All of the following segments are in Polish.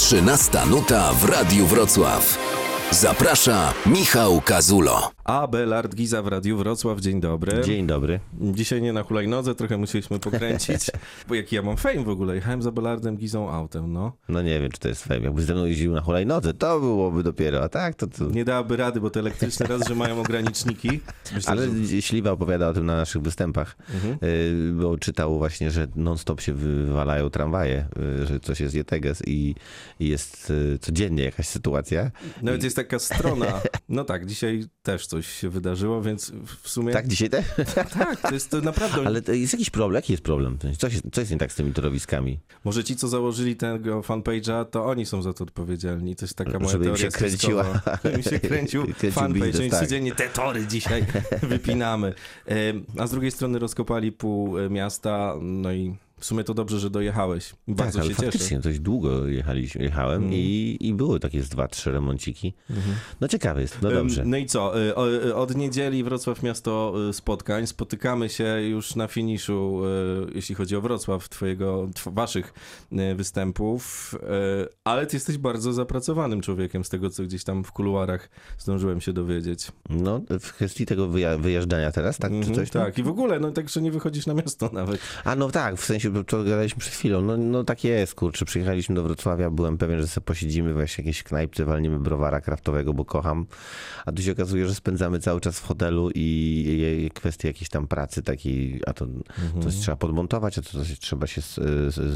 13 nuta w Radiu Wrocław. Zaprasza Michał Kazulo. Abelard Giza w Radiu Wrocław, dzień dobry. Dzień dobry. Dzisiaj nie na hulajnodze, trochę musieliśmy pokręcić, bo jaki ja mam fame w ogóle. Jechałem z Abelardem Gizą autem, no. No nie wiem, czy to jest fame. Jakby ze mną jeździł na hulajnodze, to byłoby dopiero, a tak, to... to... Nie dałaby rady, bo te elektryczne raz, że mają ograniczniki. Myślę, Ale że... Śliwa opowiada o tym na naszych występach, Mhm. y, bo czytał właśnie, że non-stop się wywalają tramwaje, y, że coś jest jeteges i i jest y, codziennie jakaś sytuacja. Nawet jest taka strona. No tak, dzisiaj też coś się wydarzyło, więc w sumie... Tak, dzisiaj też? tak to jest to naprawdę... Ale to jest jakiś problem? Jaki jest problem? Co, się, co jest nie tak z tymi torowiskami? Może ci, co założyli tego fanpage'a, to oni są za to odpowiedzialni. To jest taka moja Żeby teoria się kręciła. Żeby się kręcił Kręcił fanpage. biznes, Oni tak. codziennie te tory dzisiaj wypinamy. A z drugiej strony rozkopali pół e, miasta, no i w sumie to dobrze, że dojechałeś. Bardzo tak, ale się cieszę. faktycznie dość długo jechaliśmy, jechałem Mm. i, i były takie z dwa, trzy remonciki. Mhm. No ciekawe jest, no dobrze. No i co? O- e, Od niedzieli Wrocław Miasto e, Spotkań. Spotykamy się już na finiszu, jeśli chodzi o Wrocław, twojego, tw waszych występów, ale ty jesteś bardzo zapracowanym człowiekiem z tego, co gdzieś tam w kuluarach zdążyłem się dowiedzieć. No, w kwestii tego wyja- wyjeżdżania teraz, tak? Czy Mhm, coś tam? tak, i w ogóle, no tak, że nie wychodzisz na miasto nawet. A no tak, w sensie, to gadaliśmy przed chwilą, no, no tak jest, kurczę, przyjechaliśmy do Wrocławia, byłem pewien, że sobie posiedzimy właśnie jakiejś knajpce, walniemy browara kraftowego, bo kocham, a tu się okazuje, że spędzamy cały czas w hotelu i, i, kwestie jakiejś tam pracy takiej, a to coś trzeba podmontować, a to coś trzeba się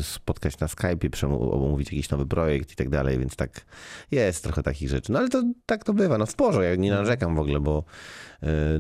spotkać na Skype'ie, omówić jakiś nowy projekt i tak dalej, więc tak jest trochę takich rzeczy. No ale to tak to bywa, no w porządku, ja nie narzekam w ogóle, bo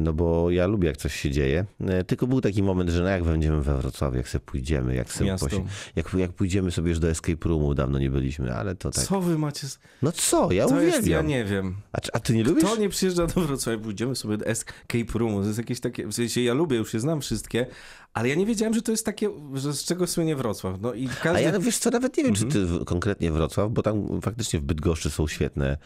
no bo ja lubię, jak coś się dzieje. E, Tylko był taki moment, że no jak będziemy we Wrocławiu, jak sobie pójdziemy, jak sobie posi- jak, jak pójdziemy sobie już do escape roomu, dawno nie byliśmy, ale to tak. Co wy macie? No co, ja To jest, ja uwielbiam. nie wiem. A, a ty nie lubisz? Kto nie przyjeżdża do Wrocławia, pójdziemy sobie do escape roomu. To jest jakieś takie, w sensie ja lubię, już je znam wszystkie, ale ja nie wiedziałem, że to jest takie, że z czego słynie Wrocław. No i A każdy... ja no wiesz co, nawet nie wiem, Mhm. czy ty w, konkretnie Wrocław, bo tam faktycznie w Bydgoszczy są świetne.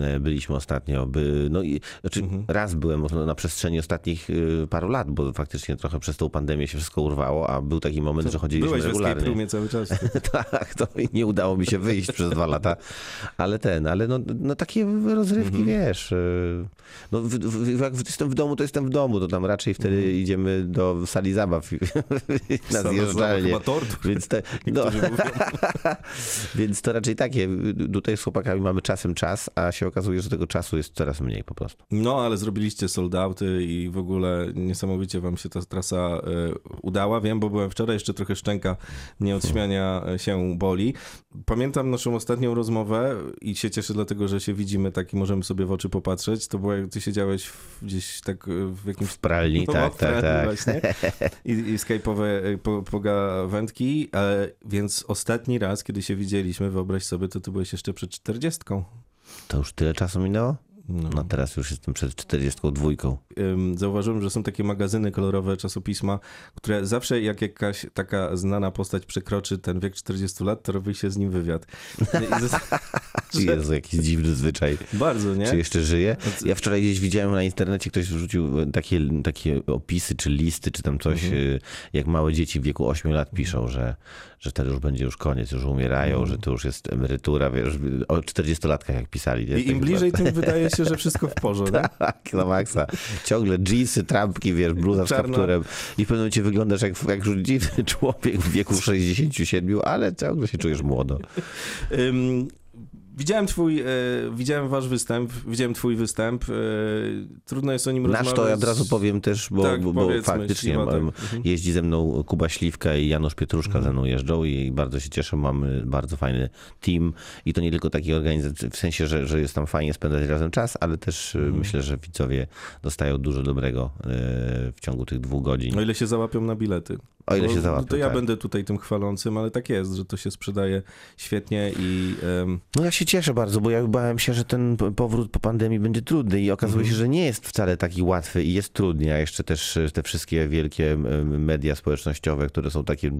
E, Byliśmy ostatnio. By, no i znaczy Mhm. raz byłem na przestrzeni ostatnich y, paru lat, bo faktycznie trochę przez tą pandemię się wszystko urwało, a był taki moment, że chodziliśmy Byłeś regularnie. roomie cały czas. tak, to nie udało mi się wyjść przez dwa lata, ale ten, ale no, no takie rozrywki, Mhm. wiesz, y, no w, w, jak jestem w domu, to jestem w domu, to tam raczej wtedy Mhm. idziemy do sali zabaw na zjeżdżalnię. Więc, te, no, więc to raczej takie, tutaj z chłopakami mamy czasem czas, a się okazuje, że tego czasu jest coraz mniej po prostu. No, ale zrobiliście sold outy i w ogóle niesamowicie wam się ta trasa e, udała. Wiem, bo byłem wczoraj, jeszcze trochę szczęka nie od śmiania e, się boli. Pamiętam naszą ostatnią rozmowę i się cieszę dlatego, że się widzimy tak i możemy sobie w oczy popatrzeć. To było jak ty siedziałeś w, gdzieś tak e, w jakimś W pralni, No, tak, tak, tak. Właśnie. I, i skype'owe e, po, pogawędki, e, więc ostatni raz, kiedy się widzieliśmy, wyobraź sobie, to ty byłeś jeszcze przed czterdziestką. To już tyle czasu minęło? No. No teraz już jestem przed 42. Ym, Zauważyłem, że są takie magazyny kolorowe, czasopisma, które zawsze jak jakaś taka znana postać przekroczy ten wiek 40 lat, to robi się z nim wywiad. Jezu, jakiś dziwny zwyczaj. Bardzo, nie? Czy jeszcze żyje? co- Ja wczoraj gdzieś widziałem na internecie, ktoś wrzucił e, takie, takie opisy, czy listy, czy tam coś, Mhm. e, jak małe dzieci w wieku 8 lat piszą, że, że wtedy już będzie już koniec, już umierają, Mhm. że to już jest emerytura, wiesz, o 40-latkach jak pisali. nie? I im Tak bliżej, tym wydaje się, że wszystko w porze, nie? Tak, na maksa. Ciągle jeansy, trampki, wiesz, bluza z Czarna. kapturem i w pewnym momencie wyglądasz jak, jak już dziwny człowiek w wieku 67, ale ciągle się czujesz młodo. Widziałem twój, e, widziałem wasz występ, widziałem twój występ. E, trudno jest o nim Nasz rozmawiać. to ja od razu powiem też, bo, Tak, bo, bo faktycznie Śliwa, tak. Mhm. jeździ ze mną Kuba Śliwka i Janusz Pietruszka ze mną jeżdżą i bardzo się cieszę, mamy bardzo fajny team i to nie tylko taki organizacji, w sensie, że, że jest tam fajnie spędzać razem czas, ale też e, Mhm. myślę, że widzowie dostają dużo dobrego e, w ciągu tych dwóch godzin. O ile się załapią na bilety. O ile Bo- się załapią, To ja tak. będę tutaj tym chwalącym, ale tak jest, że to się sprzedaje świetnie i em, No ja się cieszę bardzo, bo ja bałem się, że ten powrót po pandemii będzie trudny i okazuje Mhm. się, że nie jest wcale taki łatwy i jest trudny, a jeszcze też e, te wszystkie wielkie media społecznościowe, które są takie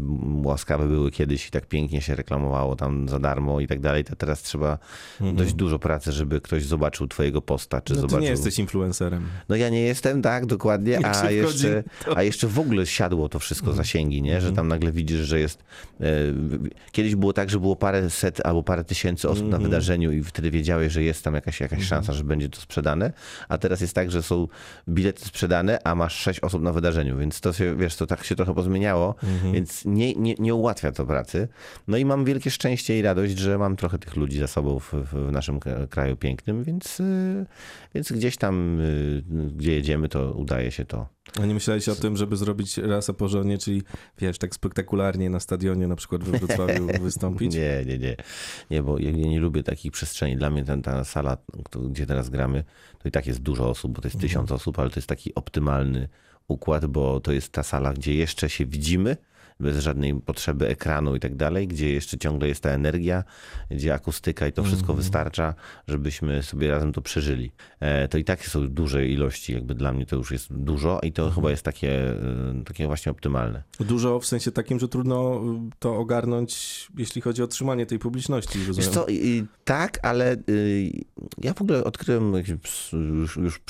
łaskawe były kiedyś i tak pięknie się reklamowało tam za darmo i tak dalej, to teraz trzeba dość dużo pracy, żeby ktoś zobaczył twojego posta, czy no, ty zobaczył... nie jesteś influencerem. No ja nie jestem, tak, dokładnie, a jeszcze, a jeszcze w ogóle siadło to wszystko za zasięgi, nie? że tam nagle widzisz, że jest. E, kiedyś było tak, że było parę set albo parę tysięcy osób na wydarzeniu i wtedy wiedziałeś, że jest tam jakaś, jakaś szansa, że będzie to sprzedane, a teraz jest tak, że są bilety sprzedane, a masz sześć osób na wydarzeniu, więc to się, wiesz, to tak się trochę pozmieniało, więc nie, nie, nie ułatwia to pracy. No i mam wielkie szczęście i radość, że mam trochę tych ludzi za sobą w, w naszym kraju pięknym, więc, y, więc gdzieś tam, y, gdzie jedziemy, to udaje się to. A nie myślałeś o tym, żeby zrobić raz porządnie, czyli wiesz, tak spektakularnie na stadionie na przykład we Wrocławiu wystąpić? Nie, nie, nie. Nie, bo ja nie lubię takich przestrzeni. Dla mnie ten, ta sala, gdzie teraz gramy, to i tak jest dużo osób, bo to jest tysiąc osób, ale to jest taki optymalny układ, bo to jest ta sala, gdzie jeszcze się widzimy, bez żadnej potrzeby ekranu i tak dalej, gdzie jeszcze ciągle jest ta energia, gdzie akustyka i to wszystko wystarcza, żebyśmy sobie razem to przeżyli. E, to i tak są duże ilości, jakby dla mnie to już jest dużo i to chyba jest takie, e, takie właśnie optymalne. Dużo w sensie takim, że trudno y, to ogarnąć, jeśli chodzi o trzymanie tej publiczności. Rozumiem. co, tak, ale y, ja w ogóle odkryłem już, już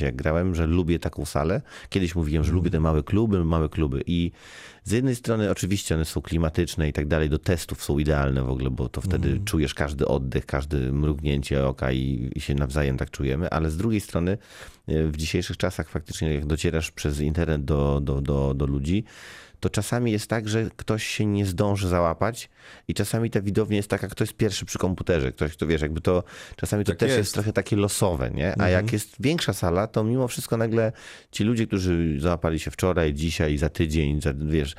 jak grałem, że lubię taką salę. Kiedyś mówiłem, że lubię te małe kluby, małe kluby i z jednej strony oczywiście one są klimatyczne i tak dalej, do testów są idealne w ogóle, bo to wtedy czujesz każdy oddech, każdy mrugnięcie oka i, i się nawzajem tak czujemy, ale z drugiej strony y, w dzisiejszych czasach faktycznie jak docierasz przez internet do, do, do, do ludzi, to czasami jest tak, że ktoś się nie zdąży załapać i czasami ta widownia jest taka, kto jest pierwszy przy komputerze, ktoś, kto wiesz, jakby to czasami to Tak też jest. jest. trochę takie losowe, nie? A jak jest większa sala, to mimo wszystko nagle ci ludzie, którzy załapali się wczoraj, dzisiaj, za tydzień, za, wiesz,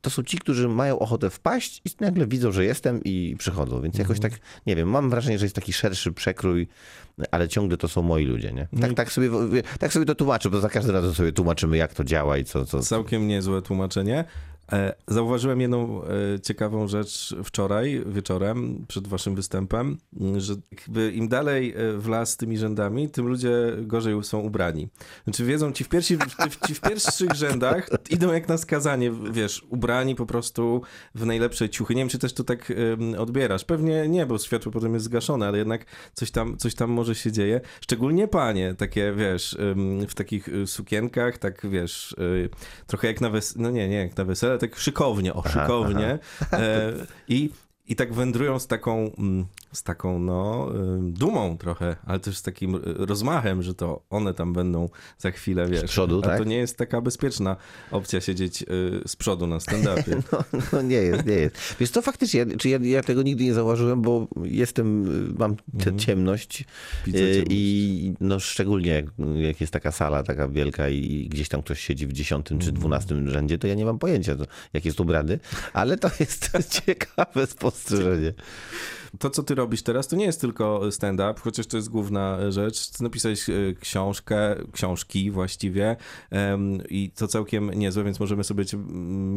to są ci, którzy mają ochotę wpaść i nagle widzą, że jestem i przychodzą, więc jakoś tak, nie wiem, mam wrażenie, że jest taki szerszy przekrój, ale ciągle to są moi ludzie, nie? Tak, tak, sobie, tak sobie to tłumaczę, bo za każdym razem sobie tłumaczymy, jak to działa i co, co, Całkiem niezłe tłumaczenie. E, Zauważyłem jedną e, ciekawą rzecz wczoraj wieczorem przed waszym występem, m, że im dalej e, w las tymi rzędami, tym ludzie gorzej są ubrani. Znaczy wiedzą, ci w, pierwsi, ci w pierwszych rzędach idą jak na skazanie, wiesz, ubrani po prostu w najlepsze ciuchy. Nie wiem, czy też to tak odbierasz. Pewnie nie, bo światło potem jest zgaszone, ale jednak coś tam, coś tam może się dzieje. Szczególnie panie, takie, wiesz, w takich y, sukienkach, tak, wiesz, y, trochę jak na wesele, no nie, nie jak na wesele, tak szykownie, o, szykownie. E, I i tak wędrują z taką, mm, z taką no, dumą trochę, ale też z takim y, rozmachem, że to one tam będą za chwilę, wiesz. przodu, A tak? to nie jest taka bezpieczna opcja siedzieć y, z przodu na stand-upie. No, no nie jest, nie jest. Wiesz to faktycznie, ja, czy ja, ja tego nigdy nie zauważyłem, bo jestem, y, mam tę ciemność y, ciemność. i no szczególnie jak, jak jest taka sala taka wielka i gdzieś tam ktoś siedzi w dziesiątym czy dwunastym rzędzie, to ja nie mam pojęcia, jak jest ubrany, ale to jest ciekawe spostrzeżenie. To, co ty robisz teraz, to nie jest tylko stand-up, chociaż to jest główna rzecz. Ty napisałeś e, książkę, książki właściwie em, i to całkiem niezłe, więc możemy sobie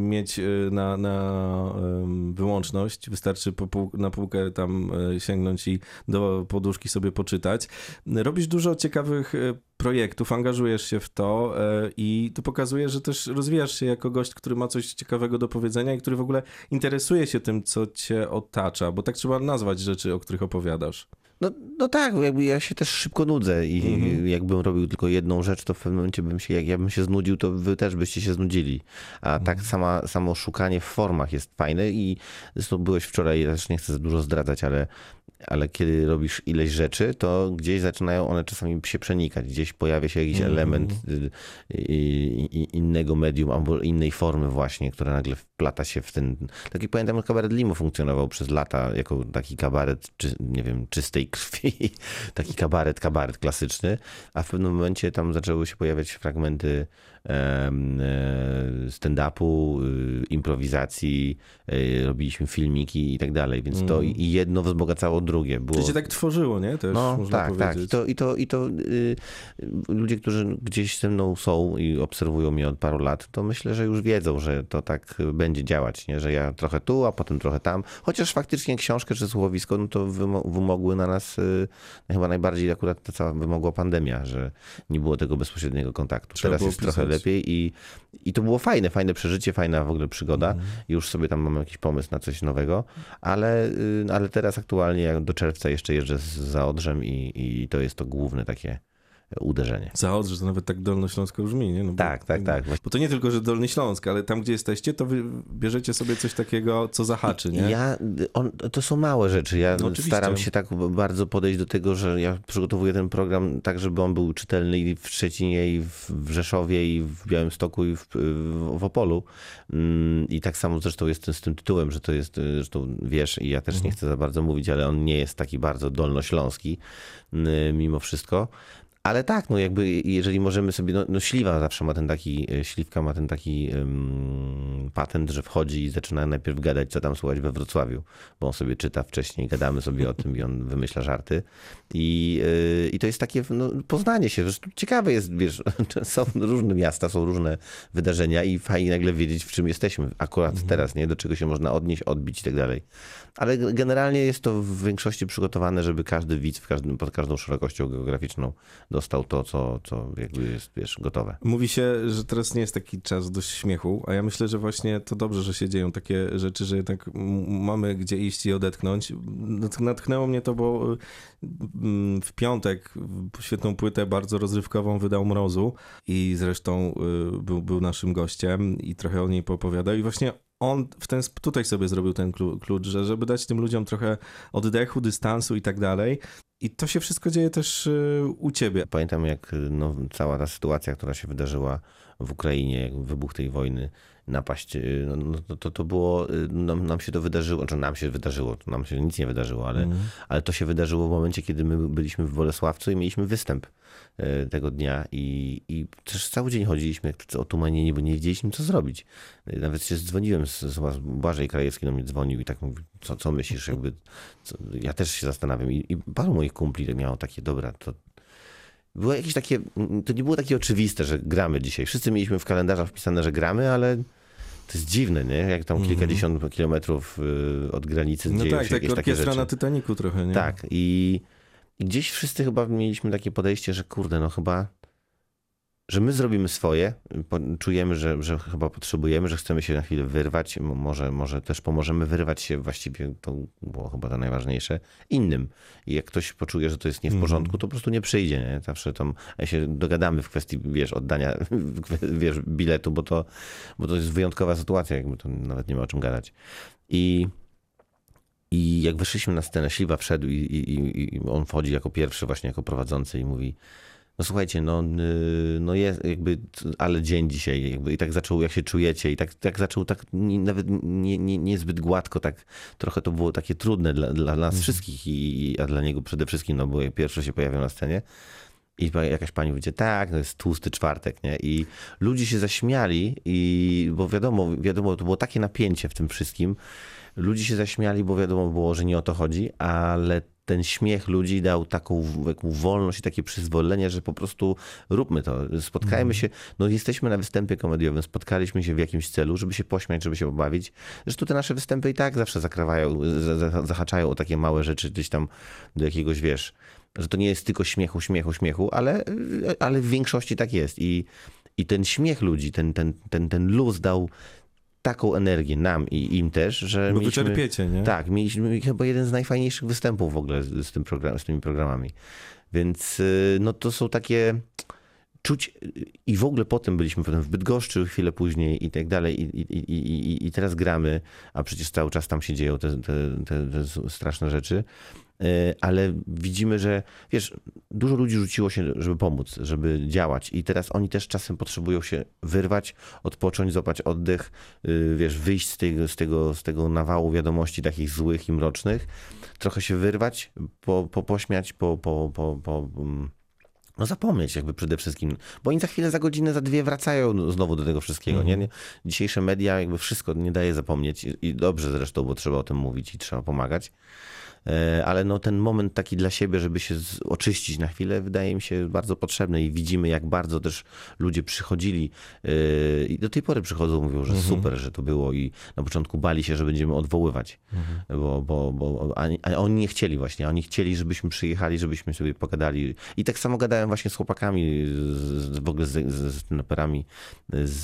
mieć e, na, na em, wyłączność. Wystarczy po pół, na półkę tam e, sięgnąć i do poduszki sobie poczytać. Robisz dużo ciekawych projektów, angażujesz się w to e, i to pokazuje, że też rozwijasz się jako gość, który ma coś ciekawego do powiedzenia i który w ogóle interesuje się tym, co cię otacza, bo tak trzeba nazwać rzeczy, o których opowiadasz. No, no tak, jakby ja się też szybko nudzę i jakbym robił tylko jedną rzecz, to w pewnym momencie bym się, jak ja bym się znudził, to wy też byście się znudzili. A tak sama, samo szukanie w formach jest fajne i zresztą byłeś wczoraj, ja też nie chcę za dużo zdradzać, ale, ale kiedy robisz ileś rzeczy, to gdzieś zaczynają one czasami się przenikać, gdzieś pojawia się jakiś element y, y, y, innego medium albo innej formy właśnie, która nagle wplata się w ten... Tak jak pamiętam, kabaret Limo funkcjonował przez lata jako taki kabaret, czy, nie wiem, czystej krwi, taki kabaret, kabaret klasyczny, a w pewnym momencie tam zaczęły się pojawiać fragmenty e, stand-upu, y, improwizacji, y, robiliśmy filmiki i tak dalej, więc to i i jedno wzbogacało drugie. Było... To cię tak tworzyło, nie? Też No można tak, tak. I powiedzieć. to, i to, i to y, ludzie, którzy gdzieś ze mną są i obserwują mnie od paru lat, to myślę, że już wiedzą, że to tak będzie działać, nie? że ja trochę tu, a potem trochę tam. Chociaż faktycznie książkę czy słuchowisko, no to wymo- wymogły na nas y, chyba najbardziej akurat ta cała wymogła pandemia, że nie było tego bezpośredniego kontaktu. Trzeba Teraz jest trochę pisać. lepiej i, i to było fajne, fajne przeżycie, fajna w ogóle przygoda. Mhm. Już sobie tam mam jakiś pomysł na coś nowego, ale, y, ale teraz aktualnie jak do czerwca jeszcze jeżdżę z- za Odrzem i, i to jest to główne takie uderzenie. Za Odrze to nawet tak Dolnośląsko brzmi, nie? No bo, Tak, tak, tak. Bo to nie tylko, że Dolny Śląsk, ale tam, gdzie jesteście, to wy bierzecie sobie coś takiego, co zahaczy, nie? Ja, on, to są małe rzeczy. Ja No staram się tak bardzo podejść do tego, że ja przygotowuję ten program tak, żeby on był czytelny i w Szczecinie, i w Rzeszowie, i w Białymstoku, i w, w, Opolu. Mm, I tak samo zresztą jest z tym tytułem, że to jest, zresztą wiesz, i ja też Mhm. nie chcę za bardzo mówić, ale on nie jest taki bardzo dolnośląski y, mimo wszystko. Ale tak, no jakby jeżeli możemy sobie, no, no śliwa zawsze ma ten taki, e, śliwka ma ten taki um, patent, że wchodzi i zaczyna najpierw gadać, co tam słuchać we Wrocławiu, bo on sobie czyta wcześniej, gadamy sobie o tym i on wymyśla żarty. I, yy, i to jest takie no, poznanie się, zresztą ciekawe jest, wiesz, są różne miasta, są różne wydarzenia i fajnie nagle wiedzieć, w czym jesteśmy akurat teraz, nie? Do czego się można odnieść, odbić i tak dalej. Ale generalnie jest to w większości przygotowane, żeby każdy widz w każdym, pod każdą szerokością geograficzną dostał to, co, co jakby jest, wiesz, gotowe. Mówi się, że teraz nie jest taki czas do śmiechu, a ja myślę, że właśnie to dobrze, że się dzieją takie rzeczy, że jednak mamy gdzie iść i odetchnąć. Nat- Natchnęło mnie to, bo mm, w piątek świetną płytę bardzo rozrywkową wydał Mrozu i zresztą y, był, był naszym gościem i trochę o niej poopowiadał i właśnie on w ten, tutaj sobie zrobił ten klu- klucz, że żeby dać tym ludziom trochę oddechu, dystansu i tak dalej. I to się wszystko dzieje też y, u ciebie. Pamiętam, jak no, cała ta sytuacja, która się wydarzyła w Ukrainie, jak wybuch tej wojny, napaść, y, no, no, to- to, było, y, nam, nam się to wydarzyło, czy nam się wydarzyło, to nam się nic nie wydarzyło, ale, ale to się wydarzyło w momencie, kiedy my byliśmy w Bolesławcu i mieliśmy występ y, tego dnia i, i też cały dzień chodziliśmy tacy otumanieni, bo nie wiedzieliśmy, co zrobić. Y, Nawet się dzwoniłem, z, z Błażej Krajewski do mnie dzwonił i tak mówił, co, co myślisz, jakby, co, ja też się zastanawiam i, i paru moich kumpli miało takie, dobra, to było jakieś takie, to nie było takie oczywiste, że gramy dzisiaj. Wszyscy mieliśmy w kalendarzach wpisane, że gramy, ale to jest dziwne, nie? Jak tam kilkadziesiąt kilometrów y, od granicy Mhm. No dzieją tak, się tak jakieś takie rzeczy. na Titaniku trochę, nie? Tak, i, i gdzieś wszyscy chyba mieliśmy takie podejście, że kurde, no chyba, że my zrobimy swoje, czujemy, że, że chyba potrzebujemy, że chcemy się na chwilę wyrwać, może, może też pomożemy wyrwać się, właściwie to było chyba to najważniejsze, innym. I jak ktoś poczuje, że to jest nie w Mhm. porządku, to po prostu nie przyjdzie, nie? Zawsze tam się dogadamy w kwestii, wiesz, oddania, wiesz, biletu, bo to, bo to jest wyjątkowa sytuacja, jakby to nawet nie ma o czym gadać. I i jak wyszliśmy na scenę, Śliwa wszedł i, i- i on wchodzi jako pierwszy właśnie jako prowadzący i mówi no słuchajcie, no, y, no jest jakby, ale dzień dzisiaj jakby i tak zaczął, jak się czujecie i tak, tak zaczął tak nie, nawet nie, nie, niezbyt gładko, tak trochę to było takie trudne dla, dla nas wszystkich i, a dla niego przede wszystkim, no bo pierwszy się pojawił na scenie i jakaś pani mówi, tak, to jest tłusty czwartek, nie? I ludzie się zaśmiali, i, bo wiadomo, wiadomo, to było takie napięcie w tym wszystkim. Ludzie się zaśmiali, bo wiadomo było, że nie o to chodzi, ale ten śmiech ludzi dał taką taką wolność i takie przyzwolenie, że po prostu róbmy to. Spotkajmy się, no jesteśmy na występie komediowym, spotkaliśmy się w jakimś celu, żeby się pośmiać, żeby się pobawić. Zresztą te nasze występy i tak zawsze zakrawają, za- za- zahaczają o takie małe rzeczy gdzieś tam do jakiegoś, wiesz, że to nie jest tylko śmiechu, śmiechu, śmiechu, ale, ale w większości tak jest. I, i ten śmiech ludzi, ten, ten, ten, ten luz dał taką energię nam i im też, że Bo mieliśmy, wyczerpiecie, nie? tak, mieliśmy chyba jeden z najfajniejszych występów w ogóle z, z, tym program, z tymi programami. Więc y, no to są takie czuć i w ogóle potem byliśmy potem w Bydgoszczy chwilę później i tak dalej i, i, i, i, i teraz gramy, a przecież cały czas tam się dzieją te, te, te, te straszne rzeczy. Y, Ale widzimy, że wiesz, dużo ludzi rzuciło się, żeby pomóc, żeby działać i teraz oni też czasem potrzebują się wyrwać, odpocząć, złapać oddech, y, wiesz, wyjść z tego, z tego, z tego nawału wiadomości takich złych i mrocznych, trochę się wyrwać, po, po, pośmiać, po, po, po, po, mm, no zapomnieć jakby przede wszystkim, bo oni za chwilę, za godzinę, za dwie wracają znowu do tego wszystkiego, nie? nie? Dzisiejsze media jakby wszystko nie daje zapomnieć i dobrze zresztą, bo trzeba o tym mówić i trzeba pomagać. E, Ale no ten moment taki dla siebie, żeby się oczyścić na chwilę, wydaje mi się bardzo potrzebny i widzimy, jak bardzo też ludzie przychodzili e, i do tej pory przychodzą, mówią, że super, że to było i na początku bali się, że będziemy odwoływać, bo, bo, bo a, a oni nie chcieli właśnie, oni chcieli, żebyśmy przyjechali, żebyśmy sobie pogadali. I tak samo gadałem właśnie z chłopakami, z, w ogóle z, z, z z,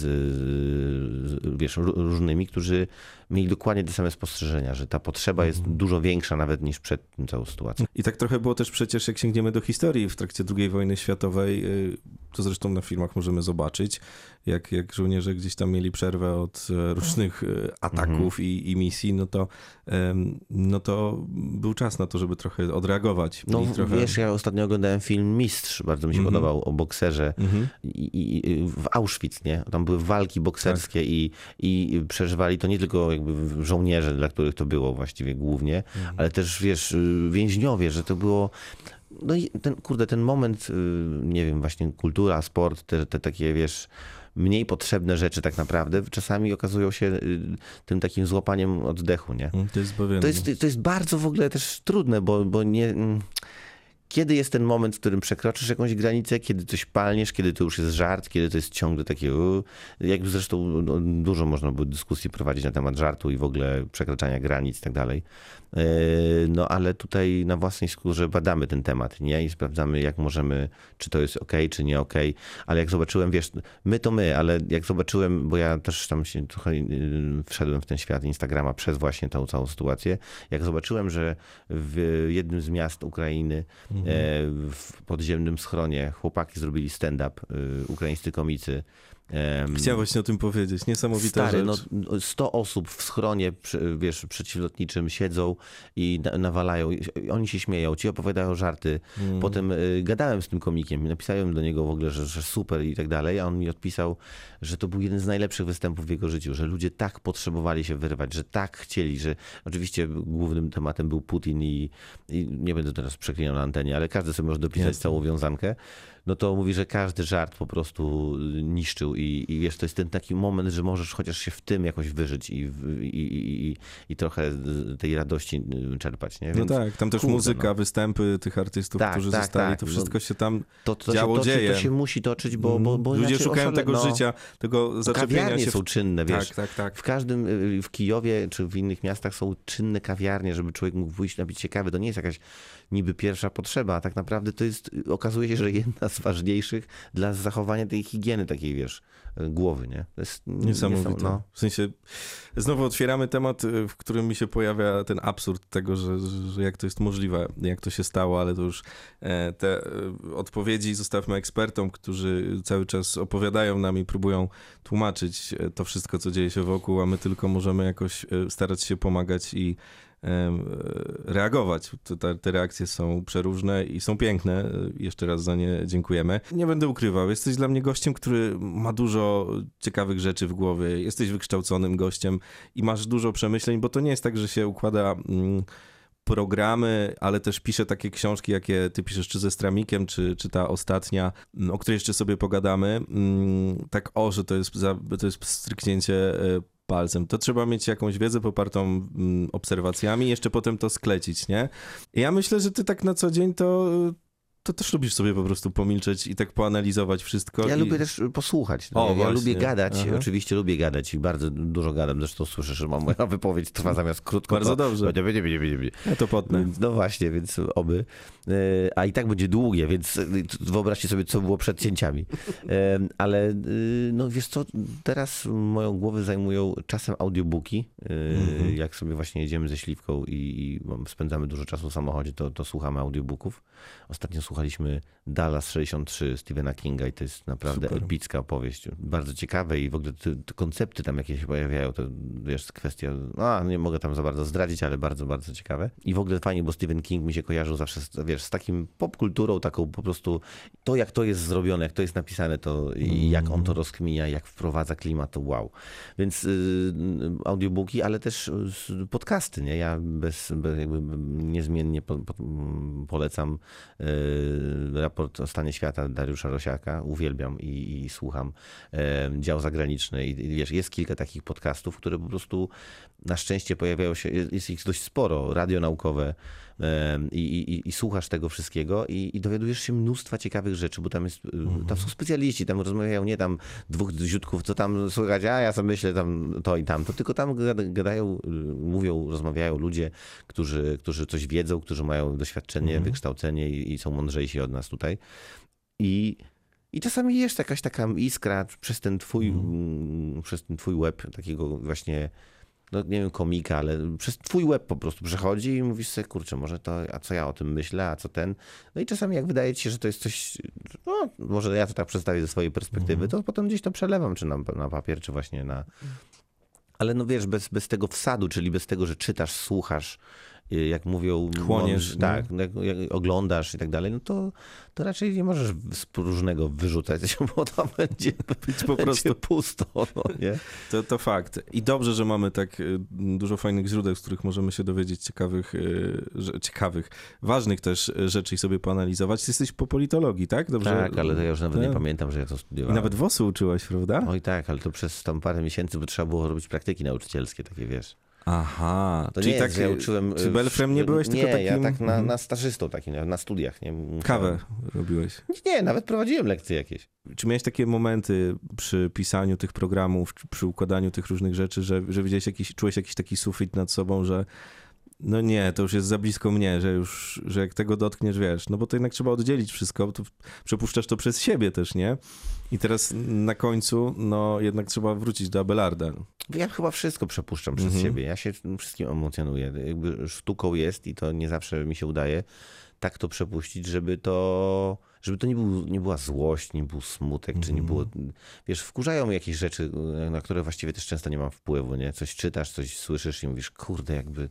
z, wiesz, ró- różnymi, którzy mieli dokładnie te same spostrzeżenia, że ta potrzeba jest dużo większa nawet niż przed tym całą sytuacją. I tak trochę było też przecież, jak sięgniemy do historii w trakcie II wojny światowej, y, to zresztą na filmach możemy zobaczyć, jak, jak żołnierze gdzieś tam mieli przerwę od e, różnych e, ataków i, i misji, no to, no to był czas na to, żeby trochę odreagować. No trochę... wiesz, ja ostatnio oglądałem film Mistrz, bardzo mi się Mhm. podobał, o bokserze Mhm. I, i w Auschwitz, nie? Tam były walki bokserskie Tak. i, i przeżywali to nie tylko jakby żołnierze, dla których to było właściwie głównie, Mhm. ale też wiesz, y, więźniowie, że to było no i ten, kurde, ten moment, y, nie wiem, właśnie kultura, sport, te, te takie, wiesz, mniej potrzebne rzeczy tak naprawdę czasami okazują się y, tym takim złapaniem oddechu, nie? Mm, To jest. To jest, to jest bardzo w ogóle też trudne, bo, bo nie. Kiedy jest ten moment, w którym przekroczysz jakąś granicę, kiedy coś palniesz, kiedy to już jest żart, kiedy to jest ciągle takie. Jak zresztą no, dużo można by dyskusji prowadzić na temat żartu i w ogóle przekraczania granic i tak dalej. E, No ale tutaj na własnej skórze badamy ten temat, nie? I sprawdzamy, jak możemy, czy to jest ok, czy nie ok. Ale jak zobaczyłem, wiesz, my to my, ale jak zobaczyłem, bo ja też tam się trochę y, wszedłem w ten świat Instagrama przez właśnie tą całą sytuację, jak zobaczyłem, że w jednym z miast Ukrainy w podziemnym schronie chłopaki zrobili stand-up, y, ukraińscy komicy. Em, Chciałem właśnie o tym powiedzieć. Niesamowita Stary, rzecz. no 100 osób w schronie, wiesz, przeciwlotniczym siedzą i na- nawalają. Oni się śmieją, ci opowiadają żarty. Mm. Potem y, gadałem z tym komikiem i napisałem do niego w ogóle, że, że super i tak dalej, a on mi odpisał, że to był jeden z najlepszych występów w jego życiu, że ludzie tak potrzebowali się wyrwać, że tak chcieli, że oczywiście głównym tematem był Putin i, i nie będę teraz przeklinał na antenie, ale każdy sobie może dopisać Jasne. całą wiązankę. No to mówi, że każdy żart po prostu niszczył i, i wiesz, to jest ten taki moment, że możesz chociaż się w tym jakoś wyżyć i, i, i, i, trochę tej radości y, czerpać, nie? No Więc tak, tam też kurde, muzyka, no. występy tych artystów, Tak, którzy tak, zostali, tak. to No, wszystko się tam to, to, działo, się toczy, dzieje. to się musi toczyć, bo, bo, bo Ludzie szukają oszale- tego no, życia, tego zaczepienia Kawiarnie się. w- są czynne, wiesz. Tak, tak, tak. W każdym, y, w Kijowie czy w innych miastach są czynne kawiarnie, żeby człowiek mógł wyjść napić się kawy. To nie jest jakaś niby pierwsza potrzeba, a tak naprawdę to jest, okazuje się, że jedna z ważniejszych dla zachowania tej higieny takiej, wiesz, głowy, nie? To jest Niesamowite. niesam- no. W sensie, znowu otwieramy temat, y, w którym mi się pojawia ten absurd tego, że, że jak to jest możliwe, jak to się stało, ale to już e, te e, odpowiedzi zostawmy ekspertom, którzy cały czas opowiadają nam i próbują tłumaczyć e, to wszystko, co dzieje się wokół, a my tylko możemy jakoś e, starać się pomagać i reagować. To- Te, te reakcje są przeróżne i są piękne. E, Jeszcze raz za nie dziękujemy. Nie będę ukrywał, jesteś dla mnie gościem, który ma dużo ciekawych rzeczy w głowie. Jesteś wykształconym gościem i masz dużo przemyśleń, bo to nie jest tak, że się układa. Mm, programy, ale też piszę takie książki, jakie ty piszesz, czy ze Stramikiem, czy, czy ta ostatnia, mm, o której jeszcze sobie pogadamy. Mm, Tak o, że to jest, to jest stryknięcie e, palcem. To trzeba mieć jakąś wiedzę popartą mm, obserwacjami, jeszcze potem to sklecić, nie? I ja myślę, że ty tak na co dzień to, to też lubisz sobie po prostu pomilczeć i tak poanalizować wszystko. Ja i... lubię też posłuchać. O, ja właśnie. lubię gadać, Aha. oczywiście lubię gadać i bardzo dużo gadam. Zresztą słyszę, że moja wypowiedź trwa zamiast krótko. Bardzo to... dobrze. Będzie, będzie, będzie, będzie. Ja to potnę. No właśnie, więc oby. E, A i tak będzie długie, więc wyobraźcie sobie, co było przed cięciami. E, Ale e, no wiesz co, teraz moją głowę zajmują czasem audiobooki. Mhm. Jak sobie właśnie jedziemy ze Śliwką i, spędzamy dużo czasu w samochodzie, to, to słuchamy audiobooków. Ostatnio słuchaliśmy Dallas 63 Stephena Kinga i to jest naprawdę Super. epicka opowieść. Bardzo ciekawe i w ogóle te, te koncepty tam, jakie się pojawiają, to wiesz, kwestia, a nie mogę tam za bardzo zdradzić, ale bardzo, bardzo ciekawe. I w ogóle fajnie, bo Stephen King mi się kojarzył zawsze, z, wiesz, z takim popkulturą, taką po prostu, to jak to jest zrobione, jak to jest napisane, to i jak on to rozkminia, jak wprowadza klimat, to wow. Więc y, audiobooki, ale też y, podcasty, nie? Ja bez, bez jakby niezmiennie po, po, polecam y, raport o stanie świata Dariusza Rosiaka, uwielbiam i, i słucham. E, dział zagraniczny i, i wiesz, jest kilka takich podcastów, które po prostu na szczęście pojawiają się, jest, ich dość sporo, radio naukowe i, i, i słuchasz tego wszystkiego i, i dowiadujesz się mnóstwa ciekawych rzeczy, bo tam jest, y, tam są specjaliści, tam rozmawiają nie tam dwóch ziutków, co tam słychać, a ja sobie myślę tam to i tamto, tylko tam gada- gadają, y, mówią, rozmawiają ludzie, którzy, którzy coś wiedzą, którzy mają doświadczenie, wykształcenie i, są mądrzejsi od nas tutaj. I, I czasami jest jakaś taka iskra przez ten twój, mm, przez ten twój web takiego właśnie no nie wiem, komika, ale przez twój web po prostu przechodzi i mówisz sobie, kurczę, może to, a co ja o tym myślę, a co ten. No i czasami jak wydaje ci się, że to jest coś, no może ja to tak przedstawię ze swojej perspektywy, to potem gdzieś to przelewam, czy na, na papier, czy właśnie na... Ale no wiesz, bez, bez tego wsadu, czyli bez tego, że czytasz, słuchasz, jak mówią... Chłoniesz, Tak, jak, jak oglądasz i tak dalej, no to, to raczej nie możesz z różnego wyrzucać, bo to będzie, Być po prostu pusto, no nie? To, to fakt. I dobrze, że mamy tak y, dużo fajnych źródeł, z których możemy się dowiedzieć ciekawych, y, ciekawych, ważnych też y, rzeczy i sobie poanalizować. Ty jesteś po politologii, tak? Dobrze? Tak, ale to ja już nawet nie Tak. pamiętam, że ja to I studiowałem. nawet WOS-u uczyłeś, prawda? Oj tak, ale to przez tam parę miesięcy, bo trzeba było robić praktyki nauczycielskie, takie wiesz. Aha, To czyli nie tak, jest, że ja uczyłem... Czy y, Belfrem nie byłeś, nie, tylko takim... ja tak na, Mhm. na stażystą takim, na, studiach. Nie, Musiałem- Kawę robiłeś. Nie, nawet prowadziłem lekcje jakieś. Czy miałeś takie momenty przy pisaniu tych programów, przy układaniu tych różnych rzeczy, że, że widziałeś jakiś, czułeś jakiś taki sufit nad sobą, że no nie, to już jest za blisko mnie, że już, że jak tego dotkniesz, wiesz, no bo to jednak trzeba oddzielić wszystko, to przepuszczasz to przez siebie też, nie? I teraz na końcu, no jednak trzeba wrócić do Abelarda. Ja chyba wszystko przepuszczam przez Mhm. siebie. Ja się wszystkim emocjonuję. Jakby sztuką jest i to nie zawsze mi się udaje tak to przepuścić, żeby to, żeby to nie, był, nie była złość, nie był smutek, czy nie Mhm. było... Wiesz, wkurzają jakieś rzeczy, na które właściwie też często nie mam wpływu, nie? Coś czytasz, coś słyszysz i mówisz, kurde, jakby...